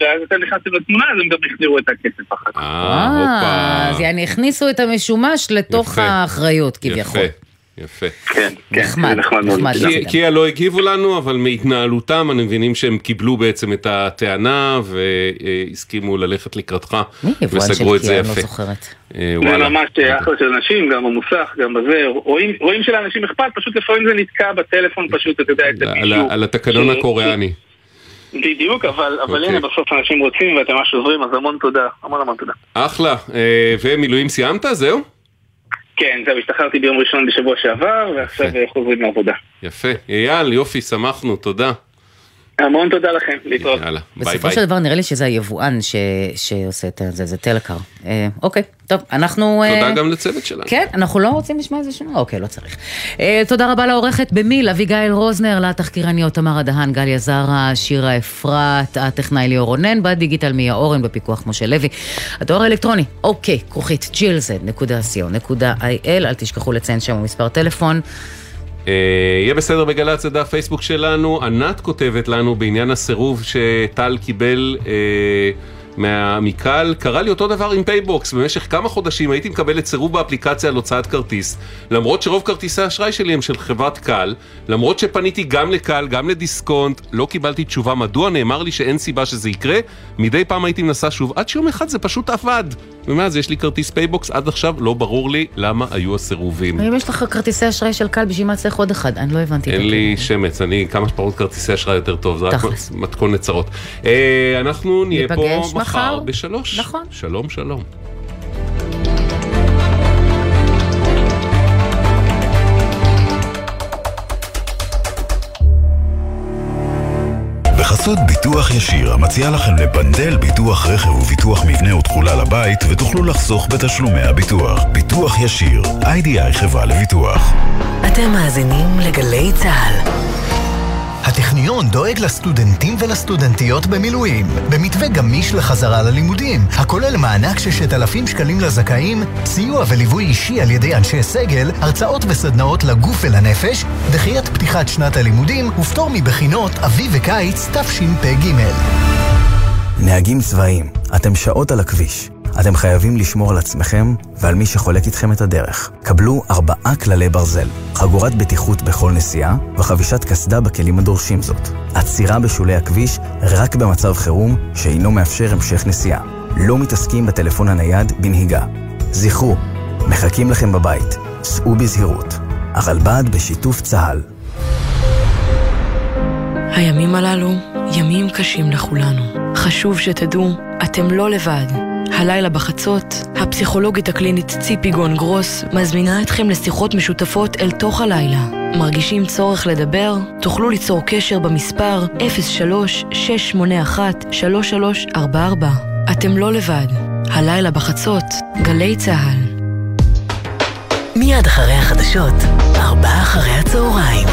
ואז אתם נכנסתם לתמונה, אז הם גם החזירו את הכסף אחר כך. אה, אז יעני הכניסו את המשומש לתוך. האחריות כביכול. יפה, יפה. כן, כן, נחמד, נחמד קיה- מאוד. קיה לא הגיבו לנו, אבל מהתנהלותם אני מבינים שהם קיבלו בעצם את הטענה והסכימו ללכת לקראתך מי יבואן של וסגרו את זה קיה? אני לא יפה. זוכרת. אה, זה. ממש אחלה של אנשים, גם במוסך, גם בזה, רואים, רואים שלאנשים אכפת, פשוט לפעמים זה נתקע בטלפון פשוט, אתה יודע, אצל מישהו. על התקנון ש- הקוריאני. בדיוק, אבל, אבל אוקיי. הנה בסוף אנשים רוצים ואתם ממש עוזרים, אז המון תודה, המון המון תודה. אחלה. אה, ומילואים סיימת? זהו? כן, זהו, השתחררתי ביום ראשון בשבוע שעבר, ועכשיו חוזרים לעבודה. יפה. אייל, יופי, שמחנו, תודה. המון תודה לכם, להתראות. יאללה, ביי בסופו. של דבר נראה לי שזה היבואן ש... שעושה את זה, זה טלקר. אה, אוקיי, טוב, אנחנו... אה, תודה גם לצוות שלנו. כן, אנחנו לא רוצים לשמוע איזה שונה? אוקיי, לא צריך. אה, תודה רבה לעורכת במיל, אביגיל רוזנר, לתחקירניות תמרה דהן, גליה זרה, שירה אפרת, הטכנאי ליאור רונן, בדיגיטל מיה אורן, בפיקוח משה לוי. הדואר האלקטרוני, אוקיי, כרוכית glz.co.il, אל תשכחו לציין שם ומספר טלפון. אה, יהיה בסדר בגל"צ, זה דף פייסבוק שלנו. ענת כותבת לנו בעניין הסירוב שטל קיבל אה, מה-. קרה לי אותו דבר עם פייבוקס. במשך כמה חודשים הייתי מקבל את סירוב באפליקציה על הוצאת כרטיס, למרות שרוב כרטיסי האשראי שלי הם של חברת קל, למרות שפניתי גם לקל, גם לדיסקונט, לא קיבלתי תשובה מדוע, נאמר לי שאין סיבה שזה יקרה. מדי פעם הייתי מנסה שוב, עד שיום אחד זה פשוט עבד. ומאז יש לי כרטיס פייבוקס, עד עכשיו לא ברור לי למה היו הסירובים. אם יש לך כרטיסי אשראי של קל, בשביל מה צריך עוד אחד? אני לא הבנתי. אין. לי שמץ, אני כמה שפחות כרטיסי אשראי יותר טוב, זה רק. מתכון לצרות. אה, אנחנו נהיה פה מחר מחר. בשלוש. נכון. שלום, שלום. בחסות ביטוח ישיר, המציע לכם לבנדל ביטוח רכב וביטוח מבנה ותכולה לבית, ותוכלו לחסוך בתשלומי הביטוח. ביטוח ישיר, איי-די-איי חברה לביטוח. אתם מאזינים לגלי צה"ל. הטכניון דואג לסטודנטים ולסטודנטיות במילואים, במתווה גמיש לחזרה ללימודים, הכולל מענק ששת אלפים שקלים לזכאים, סיוע וליווי אישי על ידי אנשי סגל, הרצאות וסדנאות לגוף ולנפש, דחיית פתיחת שנת הלימודים ופטור מבחינות אביב וקיץ תשפ"ג. נהגים צבאיים, אתם שעות על הכביש. אתם חייבים לשמור על עצמכם ועל מי שחולק איתכם את הדרך. קבלו ארבעה כללי ברזל, חגורת בטיחות בכל נסיעה וחבישת קסדה בכלים הדורשים זאת. עצירה בשולי הכביש רק במצב חירום שאינו מאפשר המשך נסיעה. לא מתעסקים בטלפון הנייד בנהיגה. זכרו, מחכים לכם בבית, סעו בזהירות. הרלב"ד בשיתוף צה"ל. הימים הללו ימים קשים לכולנו. חשוב שתדעו, אתם לא לבד. הלילה בחצות, הפסיכולוגית הקלינית ציפי גון גרוס מזמינה אתכם לשיחות משותפות אל תוך הלילה. מרגישים צורך לדבר? תוכלו ליצור קשר במספר 03-681-3344. אתם לא לבד. הלילה בחצות, גלי צה"ל. מיד אחרי החדשות, ארבעה אחרי הצהריים.